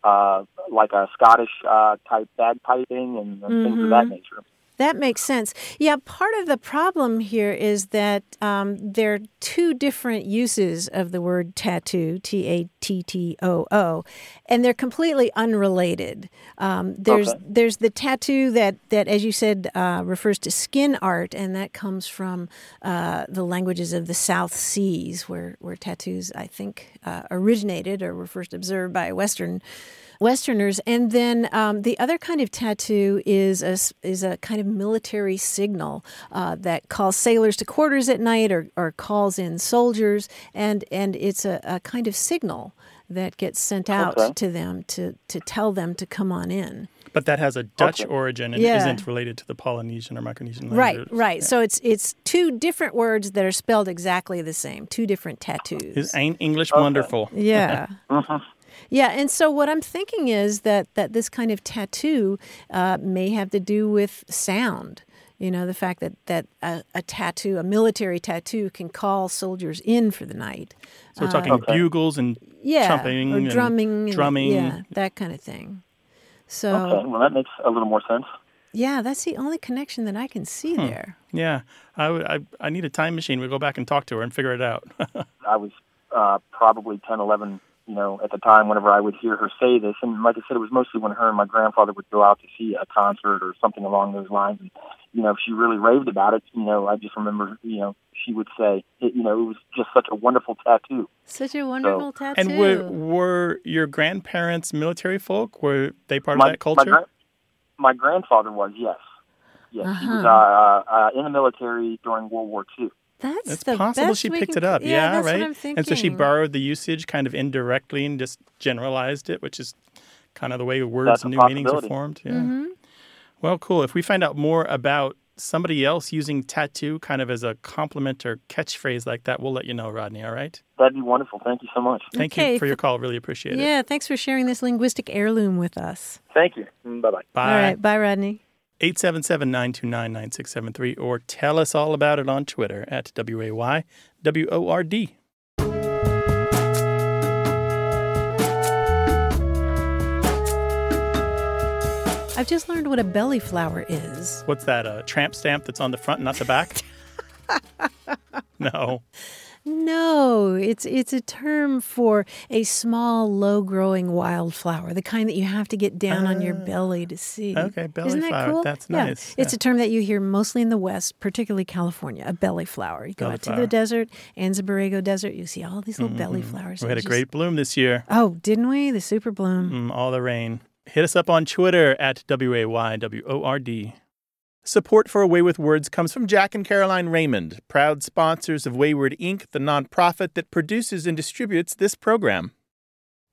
Speaker 8: uh, like a Scottish uh, type bagpiping and, and things of that nature.
Speaker 2: That makes sense. Yeah, part of the problem here is that um, there are two different uses of the word tattoo, T A T T O O, and they're completely unrelated. Um, there's
Speaker 8: Okay.
Speaker 2: there's the tattoo that, that as you said, uh, refers to skin art, and that comes from uh, the languages of the South Seas, where, where tattoos, I think, uh, originated or were first observed by Western Westerners, and then um, the other kind of tattoo is a is a kind of military signal uh, that calls sailors to quarters at night, or, or calls in soldiers, and and it's a, a kind of signal that gets sent out
Speaker 8: Okay.
Speaker 2: to them to to tell them to come on in.
Speaker 1: But that has a Dutch
Speaker 8: Okay.
Speaker 1: origin and
Speaker 2: Yeah.
Speaker 1: isn't related to the Polynesian or Micronesian
Speaker 2: Right,
Speaker 1: languages.
Speaker 2: right. So it's it's two different words that are spelled exactly the same, two different tattoos.
Speaker 1: Is ain't English wonderful?
Speaker 2: Yeah.
Speaker 8: Mm-hmm.
Speaker 2: Yeah, and so what I'm thinking is that that this kind of tattoo uh, may have to do with sound. You know, the fact that that a, a tattoo, a military tattoo, can call soldiers in for the night.
Speaker 1: So we're talking
Speaker 8: Okay.
Speaker 1: bugles and
Speaker 2: Yeah,
Speaker 1: trumping
Speaker 2: or
Speaker 1: and
Speaker 2: drumming, and-
Speaker 1: drumming.
Speaker 2: yeah, that kind of thing. So
Speaker 8: Okay, well that makes a little more sense.
Speaker 2: yeah, that's the only connection that I can see
Speaker 1: Hmm.
Speaker 2: there.
Speaker 1: Yeah, I, I, I need a time machine. We go back and talk to her and figure it out.
Speaker 8: I was uh, probably 10, 11, you know, at the time whenever I would hear her say this. And like I said, it was mostly when her and my grandfather would go out to see a concert or something along those lines. And, you know, if she really raved about it. You know, I just remember, you know, she would say, it, you know, it was just such a wonderful tattoo.
Speaker 2: Such a wonderful tattoo.
Speaker 1: and were, were your grandparents military folk? Were they part
Speaker 8: my,
Speaker 1: of that culture?
Speaker 8: My, gra- my grandfather was, yes. Yes, he was
Speaker 2: Uh-huh.
Speaker 8: uh, uh, uh, in the military during World War II.
Speaker 2: That's
Speaker 1: it's
Speaker 2: the
Speaker 1: possible
Speaker 2: best
Speaker 1: she picked
Speaker 2: can
Speaker 1: it up.
Speaker 2: Yeah, that's
Speaker 1: right.
Speaker 2: What I'm thinking.
Speaker 1: and so she borrowed the usage kind of indirectly and just generalized it, which is kind of the way words
Speaker 8: That's
Speaker 1: and new meanings are formed. Yeah.
Speaker 2: Mm-hmm.
Speaker 1: Well, cool. If we find out more about somebody else using tattoo kind of as a compliment or catchphrase like that, we'll let you know, Rodney. All right.
Speaker 8: That'd be wonderful. Thank you so much.
Speaker 1: Thank
Speaker 2: Okay,
Speaker 1: you for your call. Really appreciate it.
Speaker 2: Yeah, thanks for sharing this linguistic heirloom with us.
Speaker 8: Thank you. Bye bye.
Speaker 1: Bye.
Speaker 2: All right, bye, Rodney.
Speaker 1: 877-929-9673 or tell us all about it on Twitter at W-A-Y-W-O-R-D.
Speaker 2: I've just learned what a belly flower is.
Speaker 1: What's that, a tramp stamp that's on the front, not the back? no.
Speaker 2: No, it's it's a term for a small, low-growing wildflower, the kind that you have to get down on your belly to see.
Speaker 1: Ah. Okay, belly
Speaker 2: Isn't that
Speaker 1: flower.
Speaker 2: cool?
Speaker 1: That's
Speaker 2: Yeah.
Speaker 1: nice.
Speaker 2: It's
Speaker 1: Yeah.
Speaker 2: a term that you hear mostly in the West, particularly California. A belly flower. You go
Speaker 1: Belly
Speaker 2: out to the desert, Anza Borrego Desert, you see all these little belly flowers.
Speaker 1: Mm-hmm. We had a
Speaker 2: It's
Speaker 1: great bloom this year.
Speaker 2: Oh, didn't we? The super bloom.
Speaker 1: Mm, all the rain. Hit us up on Twitter at W-A-Y-W-O-R-D. Support for A Way with Words comes from Jack and Caroline Raymond, proud sponsors of Wayword Inc., the nonprofit that produces and distributes this program.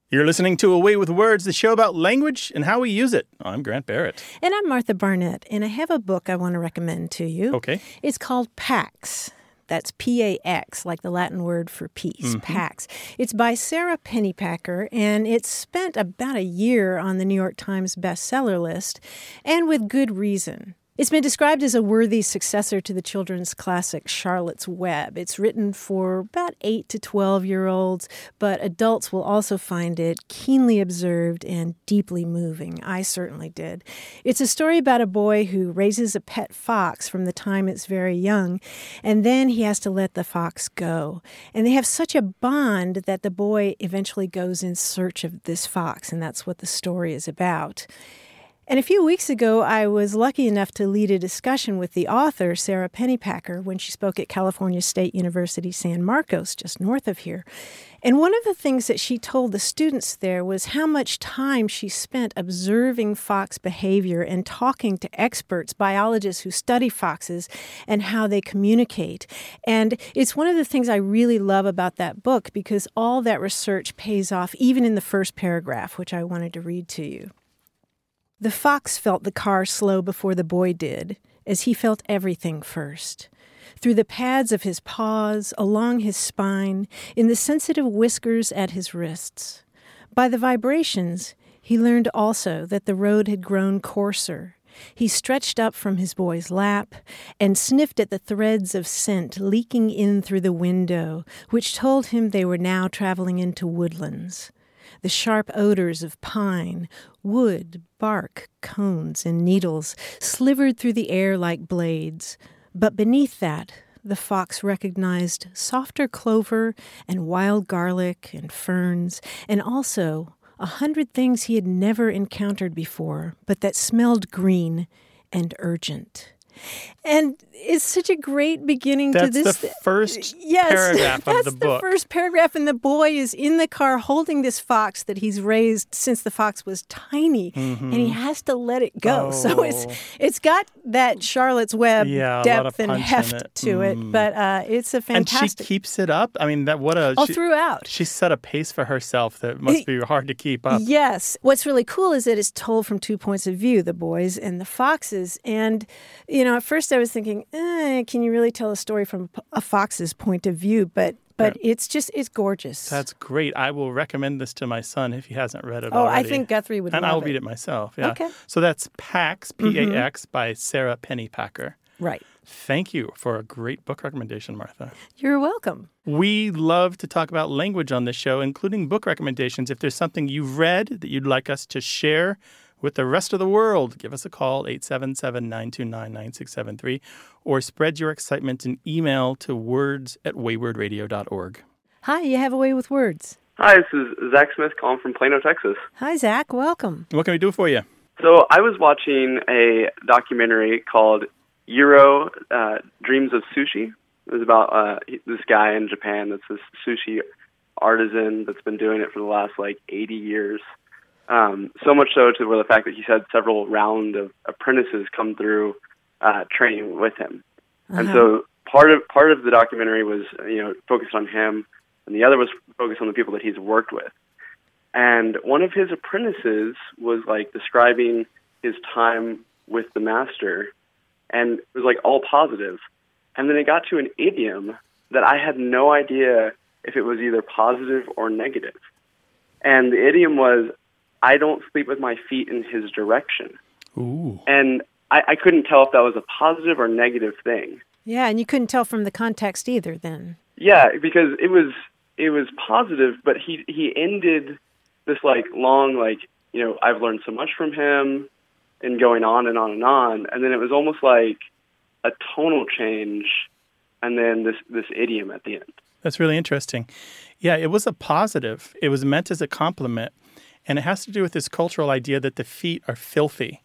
Speaker 1: You're listening to A Way with Words, the show about language and how we use it. I'm Grant Barrett.
Speaker 2: And I'm Martha Barnette, and I have a book I want to recommend to you.
Speaker 1: Okay.
Speaker 2: It's called Pax. That's P A X, like the Latin word for peace, mm-hmm. Pax. It's by Sara Pennypacker, and it's spent about a year on the New York Times bestseller list, and with good reason. It's been described as a worthy successor to the children's classic Charlotte's Web. It's written for about 8 to 12 year olds, but adults will also find it keenly observed and deeply moving. I certainly did. It's a story about a boy who raises a pet fox from the time it's very young, and then he has to let the fox go. And they have such a bond that the boy eventually goes in search of this fox, and that's what the story is about. And a few weeks ago, I was lucky enough to lead a discussion with the author, Sara Pennypacker, when she spoke at California State University San Marcos, just north of here. And one of the things that she told the students there was how much time she spent observing fox behavior and talking to experts, biologists who study foxes, and how they communicate. And it's one of the things I really love about that book because all that research pays off, even in the first paragraph, which I wanted to read to you. The fox felt the car slow before the boy did, as he felt everything first. Through the pads of his paws, along his spine, in the sensitive whiskers at his wrists. By the vibrations, he learned also that the road had grown coarser. He stretched up from his boy's lap and sniffed at the threads of scent leaking in through the window, which told him they were now traveling into woodlands the sharp odors of pine, wood, bark, cones, and needles slivered through the air like blades. But beneath that, the fox recognized softer clover and wild garlic and ferns, and also a hundred things he had never encountered before, but that smelled green and urgent. And it's such a great beginning
Speaker 1: That's
Speaker 2: to this.
Speaker 1: the first
Speaker 2: yes,
Speaker 1: paragraph
Speaker 2: that's
Speaker 1: of the
Speaker 2: the
Speaker 1: book.
Speaker 2: first paragraph, and the boy is in the car holding this fox that he's raised since the fox was tiny, and he has to let it go. So it's
Speaker 1: Mm-hmm. Oh.
Speaker 2: it's got that Charlotte's Web
Speaker 1: Yeah, a lot of
Speaker 2: depth and heft
Speaker 1: it.
Speaker 2: to it,
Speaker 1: Mm.
Speaker 2: but uh, it's a fantastic.
Speaker 1: and she keeps it up. I mean, that what a
Speaker 2: all
Speaker 1: she,
Speaker 2: throughout.
Speaker 1: she set a pace for herself that must be hard to keep up.
Speaker 2: Yes. What's really cool is that it's told from two points of view the boys and the foxes. And, you know, at first I was thinking, eh, can you really tell a story from a fox's point of view? But but it's just, it's gorgeous.
Speaker 1: That's great. I will recommend this to my son if he hasn't read it
Speaker 2: oh, I think Guthrie would
Speaker 1: and I'll
Speaker 2: it.
Speaker 1: read it myself. Yeah.
Speaker 2: Okay.
Speaker 1: So that's Pax, P A X, by Sara Pennypacker.
Speaker 2: Right.
Speaker 1: Thank you for a great book recommendation, Martha.
Speaker 2: You're welcome.
Speaker 1: We love to talk about language on this show, including book recommendations. If there's something you've read that you'd like us to share with the rest of the world, give us a call, 877 929 9673, or spread your excitement in email to words at waywordradio.org.
Speaker 2: Hi, you have a way with words.
Speaker 9: Hi, this is Zach Smith calling from Plano, Texas.
Speaker 2: Hi, Zach. Welcome.
Speaker 1: What can we do for you?
Speaker 9: So I was watching a documentary called Jiro uh, Dreams of Sushi. It was about uh, this guy in Japan that's this sushi artisan that's been doing it for the last like 80 years. Um, so much so to where the fact that he's had several round of apprentices come through uh, training with him. And so part of part of the documentary was you know focused on him, and the other was focused on the people that he's worked with. And one of his apprentices was like describing his time with the master, and it was like all positive. And then it got to an idiom that I had no idea if it was either positive or negative. And the idiom was, "I don't sleep with my feet in his direction."
Speaker 1: Ooh.
Speaker 9: And I, I couldn't tell if that was a positive or negative thing.
Speaker 2: Yeah, and you couldn't tell from the context either then.
Speaker 9: Yeah, because it was it was positive, but he he ended this like long like you know I've learned so much from him, and going on and on and on, and then it was almost like a tonal change, and then this this idiom at the end.
Speaker 1: That's really interesting. Yeah, it was a positive. It was meant as a compliment. And it has to do with this cultural idea that the feet are filthy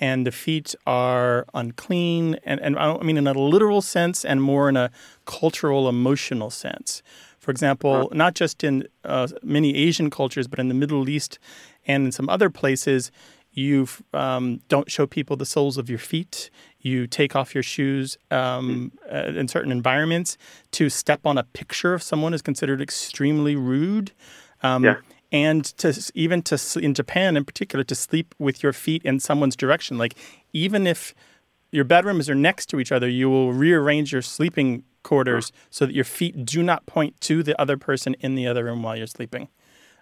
Speaker 1: and the feet are unclean. And, and I don't mean in a literal sense and more in a cultural, emotional sense. For example, not just in uh, many Asian cultures, but in the Middle East and in some other places, you um, don't show people the soles of your feet. You take off your shoes um, uh, in certain environments. To step on a picture of someone is considered extremely rude. Um,
Speaker 9: Yeah.
Speaker 1: And to even to in Japan in particular, to sleep with your feet in someone's direction, like even if your bedrooms are next to each other, you will rearrange your sleeping quarters so that your feet do not point to the other person in the other room while you're sleeping.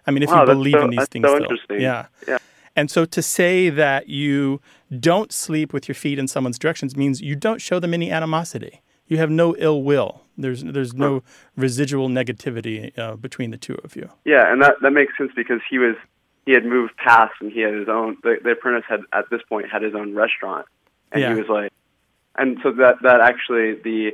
Speaker 1: I mean, if
Speaker 9: Wow,
Speaker 1: you believe
Speaker 9: so-
Speaker 1: in these things,
Speaker 9: so
Speaker 1: still. yeah.
Speaker 9: Yeah.
Speaker 1: And so to say that you don't sleep with your feet in someone's directions means you don't show them any animosity. You have no ill will. There's there's no residual negativity uh, between the two of you.
Speaker 9: Yeah, and that that makes sense because he was he had moved past and he had his own. The, the apprentice had at this point had his own restaurant, and
Speaker 1: Yeah.
Speaker 9: he was like, and so that that actually the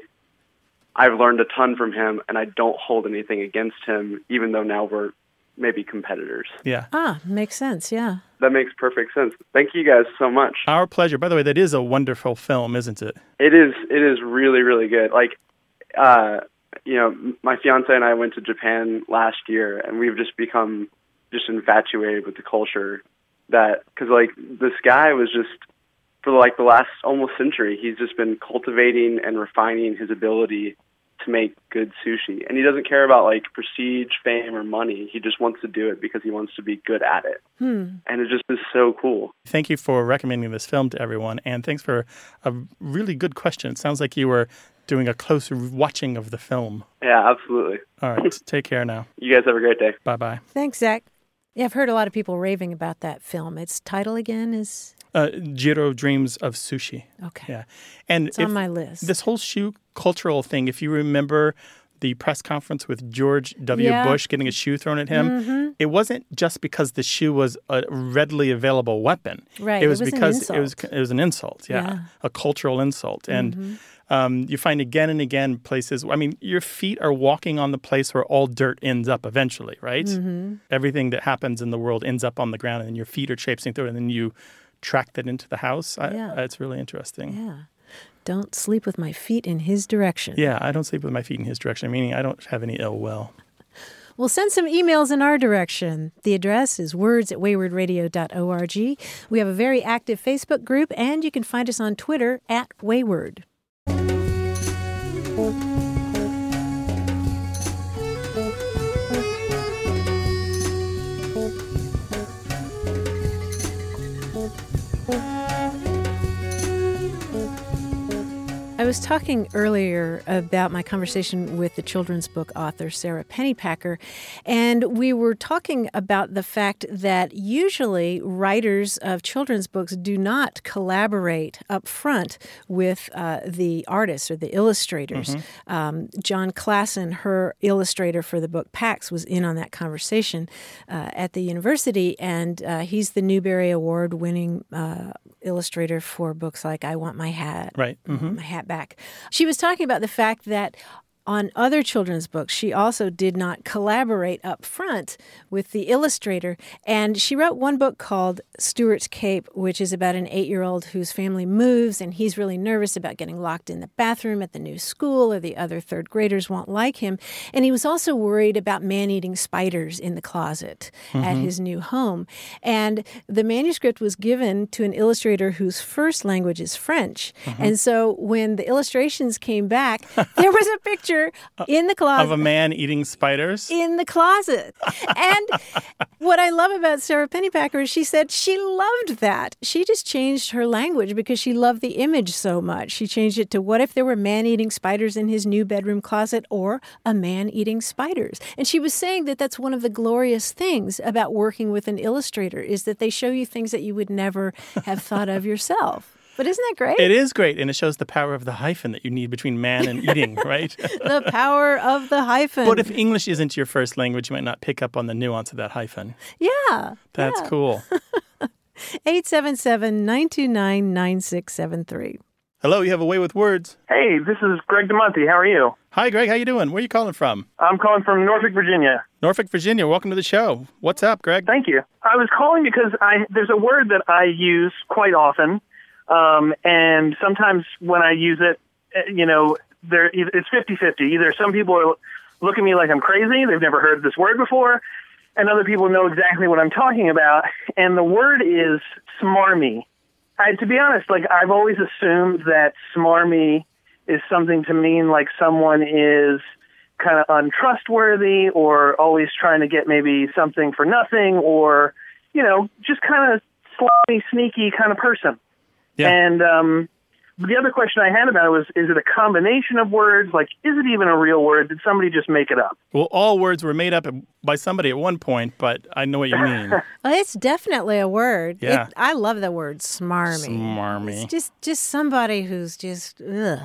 Speaker 9: I've learned a ton from him, and I don't hold anything against him, even though now we're maybe competitors.
Speaker 1: Yeah.
Speaker 2: Ah, makes sense. Yeah.
Speaker 9: That makes perfect sense. Thank you guys so much.
Speaker 1: Our pleasure. By the way, that is a wonderful film, isn't it?
Speaker 9: It is it is really really good. Like, uh, you know, my fiance and I went to Japan last year, and we've just become just infatuated with the culture. That because like this guy was just for like the last almost century, he's just been cultivating and refining his ability to make good sushi, and he doesn't care about like prestige, fame, or money. He just wants to do it because he wants to be good at it,
Speaker 2: Hmm.
Speaker 9: and it just is so cool.
Speaker 1: Thank you for recommending this film to everyone, and thanks for a really good question. It sounds like you were doing a close watching of the film.
Speaker 9: Yeah, absolutely.
Speaker 1: All right, take care now.
Speaker 9: You guys have a great day.
Speaker 1: Bye bye.
Speaker 2: Thanks, Zach. Yeah, I've heard a lot of people raving about that film. Its title again is
Speaker 1: Uh, Jiro dreams of sushi.
Speaker 2: okay.
Speaker 1: Yeah, and
Speaker 2: It's on my list.
Speaker 1: This whole shoe cultural thing. If you remember the press conference with George W.
Speaker 2: Yeah.
Speaker 1: Bush getting a shoe thrown at him,
Speaker 2: Mhm.
Speaker 1: it wasn't just because the shoe was a readily available weapon.
Speaker 2: Right,
Speaker 1: It
Speaker 2: it
Speaker 1: was,
Speaker 2: was an
Speaker 1: because it was it was an insult. Yeah,
Speaker 2: Yeah.
Speaker 1: a cultural insult, and.
Speaker 2: Mhm.
Speaker 1: Um, you find again and again places. I mean, your feet are walking on the place where all dirt ends up eventually, right?
Speaker 2: Mhm.
Speaker 1: Everything that happens in the world ends up on the ground, and your feet are traipsing through it, and then you track that into the house. I,
Speaker 2: Yeah.
Speaker 1: It's really interesting.
Speaker 2: Yeah. Don't sleep with my feet in his direction.
Speaker 1: Yeah, I don't sleep with my feet in his direction, meaning I don't have any ill will.
Speaker 2: Well, send some emails in our direction. The address is words at waywordradio.org. We have a very active Facebook group, and you can find us on Twitter at Wayword. I was talking earlier about my conversation with the children's book author Sara Pennypacker, and we were talking about the fact that usually writers of children's books do not collaborate up front with uh, the artists or the illustrators.
Speaker 1: Mm-hmm.
Speaker 2: Um, Jon Klassen, her illustrator for the book Pax, was in on that conversation uh, at the university, and uh, he's the Newbery Award winning uh, illustrator for books like I Want My Hat,
Speaker 1: Right. hmm
Speaker 2: my hat back. She was talking about the fact that on other children's books, she also did not collaborate up front with the illustrator. And she wrote one book called Stuart's Cape, which is about an eight year old whose family moves and he's really nervous about getting locked in the bathroom at the new school or the other third graders won't like him. And he was also worried about man eating spiders in the closet at mm-hmm. his new home. And the manuscript was given to an illustrator whose first language is French. Mm-hmm. And so when the illustrations came back, there was a picture Uh, in the closet
Speaker 1: Of a man eating spiders.
Speaker 2: in the closet. And what I love about Sara Pennypacker is she said she loved that. She just changed her language because she loved the image so much. She changed it to what if there were man eating spiders in his new bedroom closet or a man eating spiders. And she was saying that that's one of the glorious things about working with an illustrator is that they show you things that you would never have thought of yourself. But isn't that great?
Speaker 1: It is great, and it shows the power of the hyphen that you need between man and eating, right?
Speaker 2: the power of the hyphen.
Speaker 1: but if English isn't your first language, you might not pick up on the nuance of that hyphen.
Speaker 2: yeah.
Speaker 1: That's
Speaker 2: yeah.
Speaker 1: cool.
Speaker 2: 877 929 9673.
Speaker 1: Hello, you have a way with words.
Speaker 10: Hey, this is Greg DeMonte. How are you?
Speaker 1: Hi, Greg. How you doing? Where are you calling from?
Speaker 10: I'm calling from Norfolk, Virginia.
Speaker 1: Norfolk, Virginia. Welcome to the show. What's up, Greg?
Speaker 10: Thank you. I was calling because I there's a word that I use quite often, um, and sometimes when I use it, eh, you know, there it's 50-50. Either some people are look at me like I'm crazy; they've never heard this word before, and other people know exactly what I'm talking about. And the word is smarmy. I, to be honest, like I've always assumed that smarmy is something to mean like someone is kind of untrustworthy or always trying to get maybe something for nothing or you know just kind of slightly sneaky kind of person.
Speaker 1: Yeah.
Speaker 10: And um, the other question I had about it was: Is it a combination of words? Like, is it even a real word? Did somebody just make it up?
Speaker 1: Well, all words were made up by somebody at one point, but I know what you mean.
Speaker 2: Well, it's definitely a word. It-
Speaker 1: Yeah.
Speaker 2: I love the word smarmy.
Speaker 1: Smarmy.
Speaker 2: It's just just somebody who's just ugh,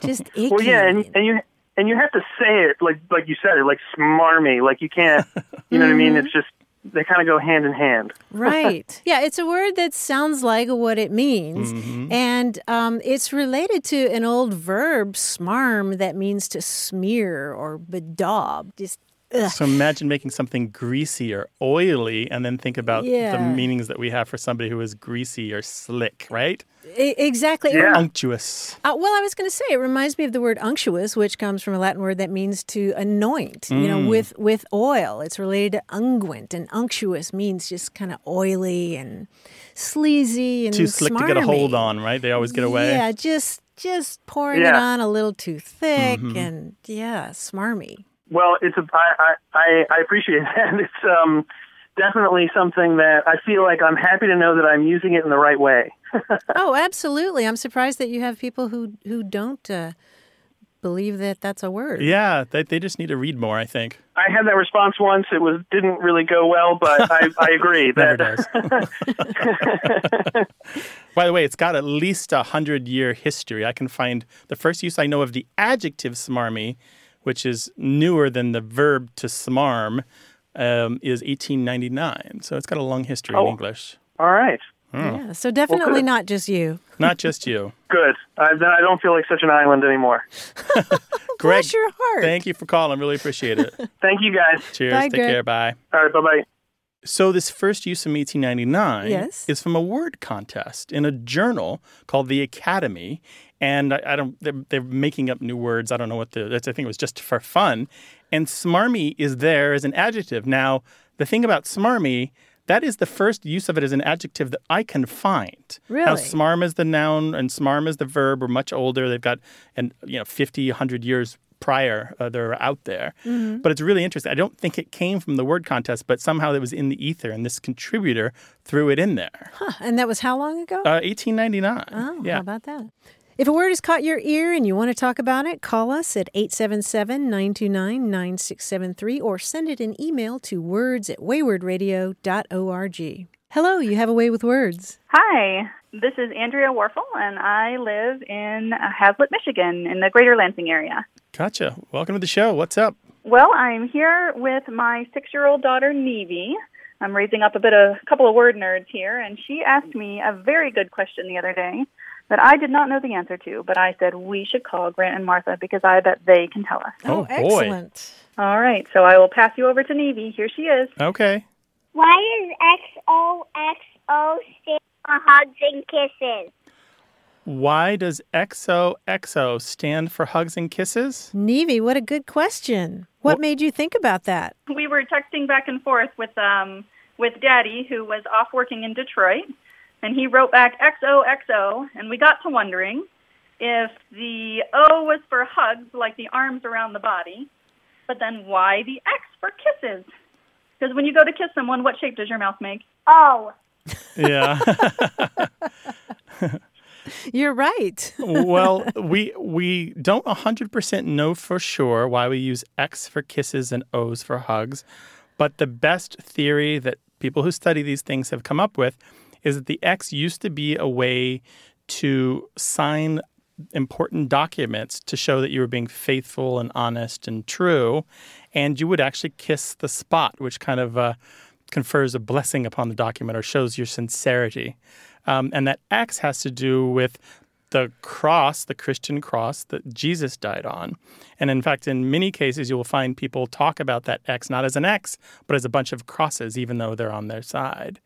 Speaker 2: just icky.
Speaker 10: Well, yeah, and, and you and you have to say it like like you said it, like smarmy. Like you can't, you know what I mean? It's just they kind of go hand in hand.
Speaker 2: right. Yeah, it's a word that sounds like what it means,
Speaker 1: Mm-hmm.
Speaker 2: and um, it's related to an old verb, smarm, that means to smear or bedaub. Just ugh.
Speaker 1: So imagine making something greasy or oily and then think about the meanings that we have for somebody who is greasy or slick, right?
Speaker 2: E- exactly.
Speaker 10: Yeah.
Speaker 1: Unctuous.
Speaker 2: Uh, well, I was going to say it reminds me of the word unctuous, which comes from a Latin word that means to anoint. You
Speaker 1: Mm.
Speaker 2: know, with with oil. It's related to unguent, and unctuous means just kind of oily and sleazy and
Speaker 1: Too slick to get a hold on, right? They always get away.
Speaker 2: Yeah, just just pouring it on a little too thick,
Speaker 1: Mm-hmm.
Speaker 2: and yeah, smarmy.
Speaker 10: Well, it's a I I I, I appreciate that. It's um definitely something that I feel like I'm happy to know that I'm using it in the right way.
Speaker 2: oh, absolutely. I'm surprised that you have people who who don't uh, believe that that's a word.
Speaker 1: Yeah, they, they just need to read more, I think.
Speaker 10: I had that response once. It was didn't really go well, but I, I agree
Speaker 1: Never
Speaker 10: that
Speaker 1: does. By the way, it's got at least a hundred year history. I can find the first use I know of the adjective smarmy, which is newer than the verb to smarm, um, is 1899. So it's got a long history in
Speaker 10: Oh.
Speaker 1: English.
Speaker 10: All right.
Speaker 2: Yeah, so definitely
Speaker 10: good.
Speaker 2: not just you.
Speaker 1: Not just you.
Speaker 10: Good. I, then I don't feel like such an island anymore.
Speaker 1: Greg,
Speaker 2: Bless your heart.
Speaker 1: thank you for calling. I really appreciate it.
Speaker 10: Thank you guys.
Speaker 1: Cheers.
Speaker 2: Bye,
Speaker 1: Take
Speaker 2: Greg.
Speaker 1: care. Bye.
Speaker 10: All right. Bye bye.
Speaker 1: So this first use from 1899
Speaker 2: Yes.
Speaker 1: is from a word contest in a journal called The Academy, and I, I don't. They're, they're, making up new words. I don't know what the. I think it was just for fun, and smarmy is there as an adjective. Now, the thing about smarmy. That is the first use of it as an adjective that I can find.
Speaker 2: Really?
Speaker 1: Now, smarm is the noun and smarm is the verb. We're much older. They've got, and you know, 50, 100 years prior uh, they're out there.
Speaker 2: Mm-hmm.
Speaker 1: But it's really interesting. I don't think it came from the word contest, but somehow it was in the ether, and this contributor threw it in there.
Speaker 2: Huh. And that was how long ago?
Speaker 1: Uh, 1899.
Speaker 2: oh,
Speaker 1: yeah.
Speaker 2: how about that? If a word has caught your ear and you want to talk about it, call us at 877 929 9673 or send it an email to words at waywordradio.org. Hello, you have a way with words.
Speaker 11: Hi, this is Andrea Warfel, and I live in Haslett, Michigan, in the greater Lansing area.
Speaker 1: Gotcha. Welcome to the show. What's up?
Speaker 11: Well, I'm here with my six year old daughter, Nevi. I'm raising up a bit of a couple of word nerds here, and she asked me a very good question the other day that I did not know the answer to, but I said we should call Grant and Martha because I bet they can tell us.
Speaker 1: Oh, boy.
Speaker 2: excellent.
Speaker 11: All right, so I will pass you over to Nevi. Here she is.
Speaker 1: Okay.
Speaker 12: Why does XOXO stand for hugs and kisses?
Speaker 1: Why does XOXO stand for hugs and kisses?
Speaker 2: Nevi, what a good question. What
Speaker 1: Well-
Speaker 2: made you think about that?
Speaker 11: We were texting back and forth with um with Daddy, who was off working in Detroit, and he wrote back XOXO, and we got to wondering if the O was for hugs, like the arms around the body, but then why the X for kisses? Because when you go to kiss someone, what shape does your mouth make?
Speaker 12: Oh,
Speaker 1: Yeah.
Speaker 2: You're right.
Speaker 1: well, we we don't 100% know for sure why we use X for kisses and O's for hugs, but the best theory that people who study these things have come up with is that the X used to be a way to sign important documents to show that you were being faithful and honest and true, and you would actually kiss the spot, which kind of uh, confers a blessing upon the document or shows your sincerity. Um, and that X has to do with the cross, the Christian cross that Jesus died on. And in fact, in many cases, you will find people talk about that X not as an X, but as a bunch of crosses, even though they're on their side.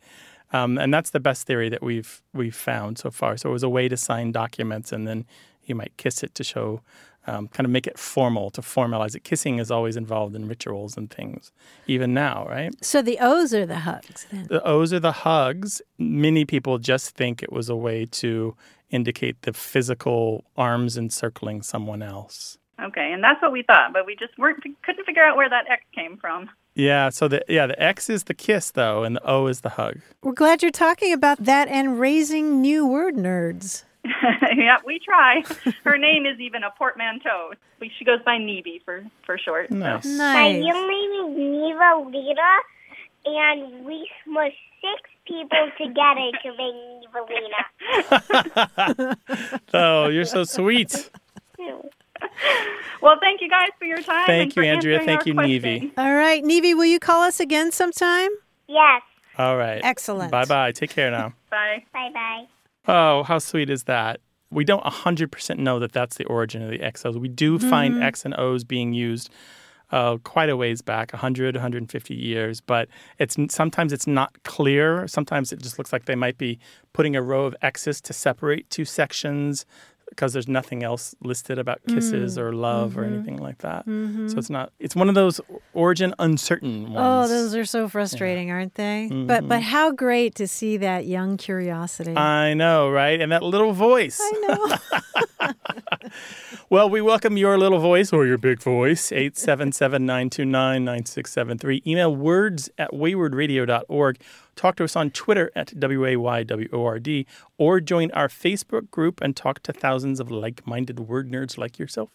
Speaker 1: Um, and that's the best theory that we've we've found so far. So it was a way to sign documents, and then you might kiss it to show, um, kind of make it formal, to formalize it. Kissing is always involved in rituals and things, even now, right?
Speaker 2: So the O's are the hugs then.
Speaker 1: The O's are the hugs. Many people just think it was a way to indicate the physical arms encircling someone else.
Speaker 11: Okay, and that's what we thought, but we just weren't couldn't figure out where that X came from.
Speaker 1: Yeah, so the yeah, the X is the kiss though, and the O is the hug.
Speaker 2: We're glad you're talking about that and raising new word nerds.
Speaker 11: yeah, we try. Her name is even a portmanteau. She goes by Nevi for for short.
Speaker 1: Nice.
Speaker 12: my
Speaker 2: Nice.
Speaker 12: name is Neva Lita, and we smushed six people together to make Neva Lita.
Speaker 1: oh, you're so sweet.
Speaker 11: Well, thank you guys for your time. and
Speaker 1: Thank you,
Speaker 11: for
Speaker 1: Andrea. Thank you,
Speaker 11: questions.
Speaker 1: Nevi.
Speaker 2: All right, Nevi, will you call us again sometime?
Speaker 12: Yes.
Speaker 1: All right.
Speaker 2: Excellent.
Speaker 1: Bye bye. Take care now.
Speaker 11: Bye.
Speaker 12: Bye bye.
Speaker 1: Oh, how sweet is that? We don't 100% know that that's the origin of the XOs. We do find X and O's being used uh, quite a ways back 100, 150 years, but it's sometimes it's not clear. Sometimes it just looks like they might be putting a row of X's to separate two sections because there's nothing else listed about kisses mm, or love or mm-hmm. anything like that. So mm-hmm. it's not, it's one of those origin uncertain ones.
Speaker 2: Oh, those are so frustrating, aren't they? But but mm-hmm. how great to see that young curiosity.
Speaker 1: I know, right? And that little voice.
Speaker 2: I know.
Speaker 1: Well, we welcome your little voice or your big voice, 877 929 9673. Email words at waywordradio.org. Talk to us on Twitter at WAYWORD or join our Facebook group and talk to thousands of like minded word nerds like yourself.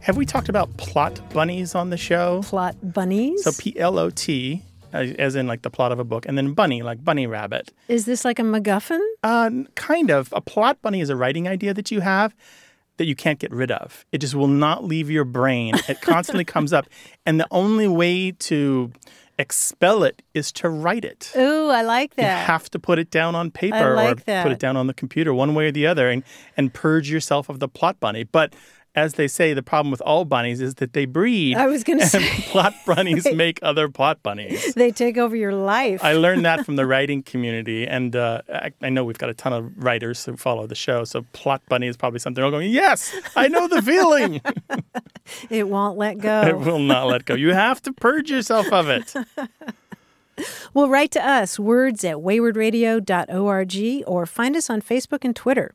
Speaker 1: Have we talked about plot bunnies on the show?
Speaker 2: Plot bunnies.
Speaker 1: So P L O T, as in like the plot of a book, and then bunny, like bunny rabbit.
Speaker 2: Is this like a MacGuffin?
Speaker 1: Uh, kind of. A plot bunny is a writing idea that you have that you can't get rid of. It just will not leave your brain. It constantly comes up. And the only way to Expel it is to write it.
Speaker 2: Ooh, I like that.
Speaker 1: You have to put it down on paper
Speaker 2: like
Speaker 1: or
Speaker 2: that.
Speaker 1: put it down on the computer, one way or the other, and, and purge yourself of the plot bunny. But as they say, the problem with all bunnies is that they breed.
Speaker 2: I was gonna say.
Speaker 1: plot bunnies
Speaker 2: Right.
Speaker 1: make other plot bunnies.
Speaker 2: they take over your life.
Speaker 1: I learned that from the writing community, and uh, I, I know we've got a ton of writers who follow the show. So plot bunny is probably something they're all going, yes, I know the feeling.
Speaker 2: it won't let go.
Speaker 1: it will not let go. You have to purge yourself of it.
Speaker 2: well, write to us, words at waywordradio.org, or find us on Facebook and Twitter.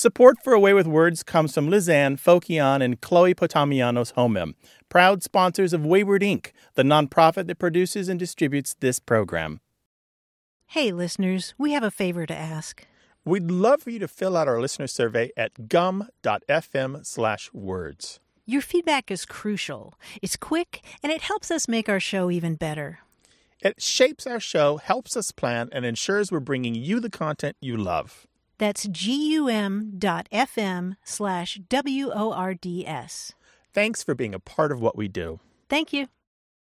Speaker 1: Support for A Way with Words comes from Lizanne Fokian and Chloe Potamianos Homem, proud sponsors of Wayword Inc., the nonprofit that produces and distributes this program.
Speaker 2: Hey, listeners, we have a favor to ask.
Speaker 1: We'd love for you to fill out our listener survey at gum.fm slash words.
Speaker 2: Your feedback is crucial. It's quick, and it helps us make our show even better.
Speaker 1: It shapes our show, helps us plan, and ensures we're bringing you the content you love.
Speaker 2: That's gum.fm slash W O R D S.
Speaker 1: Thanks for being a part of what we do.
Speaker 2: Thank you.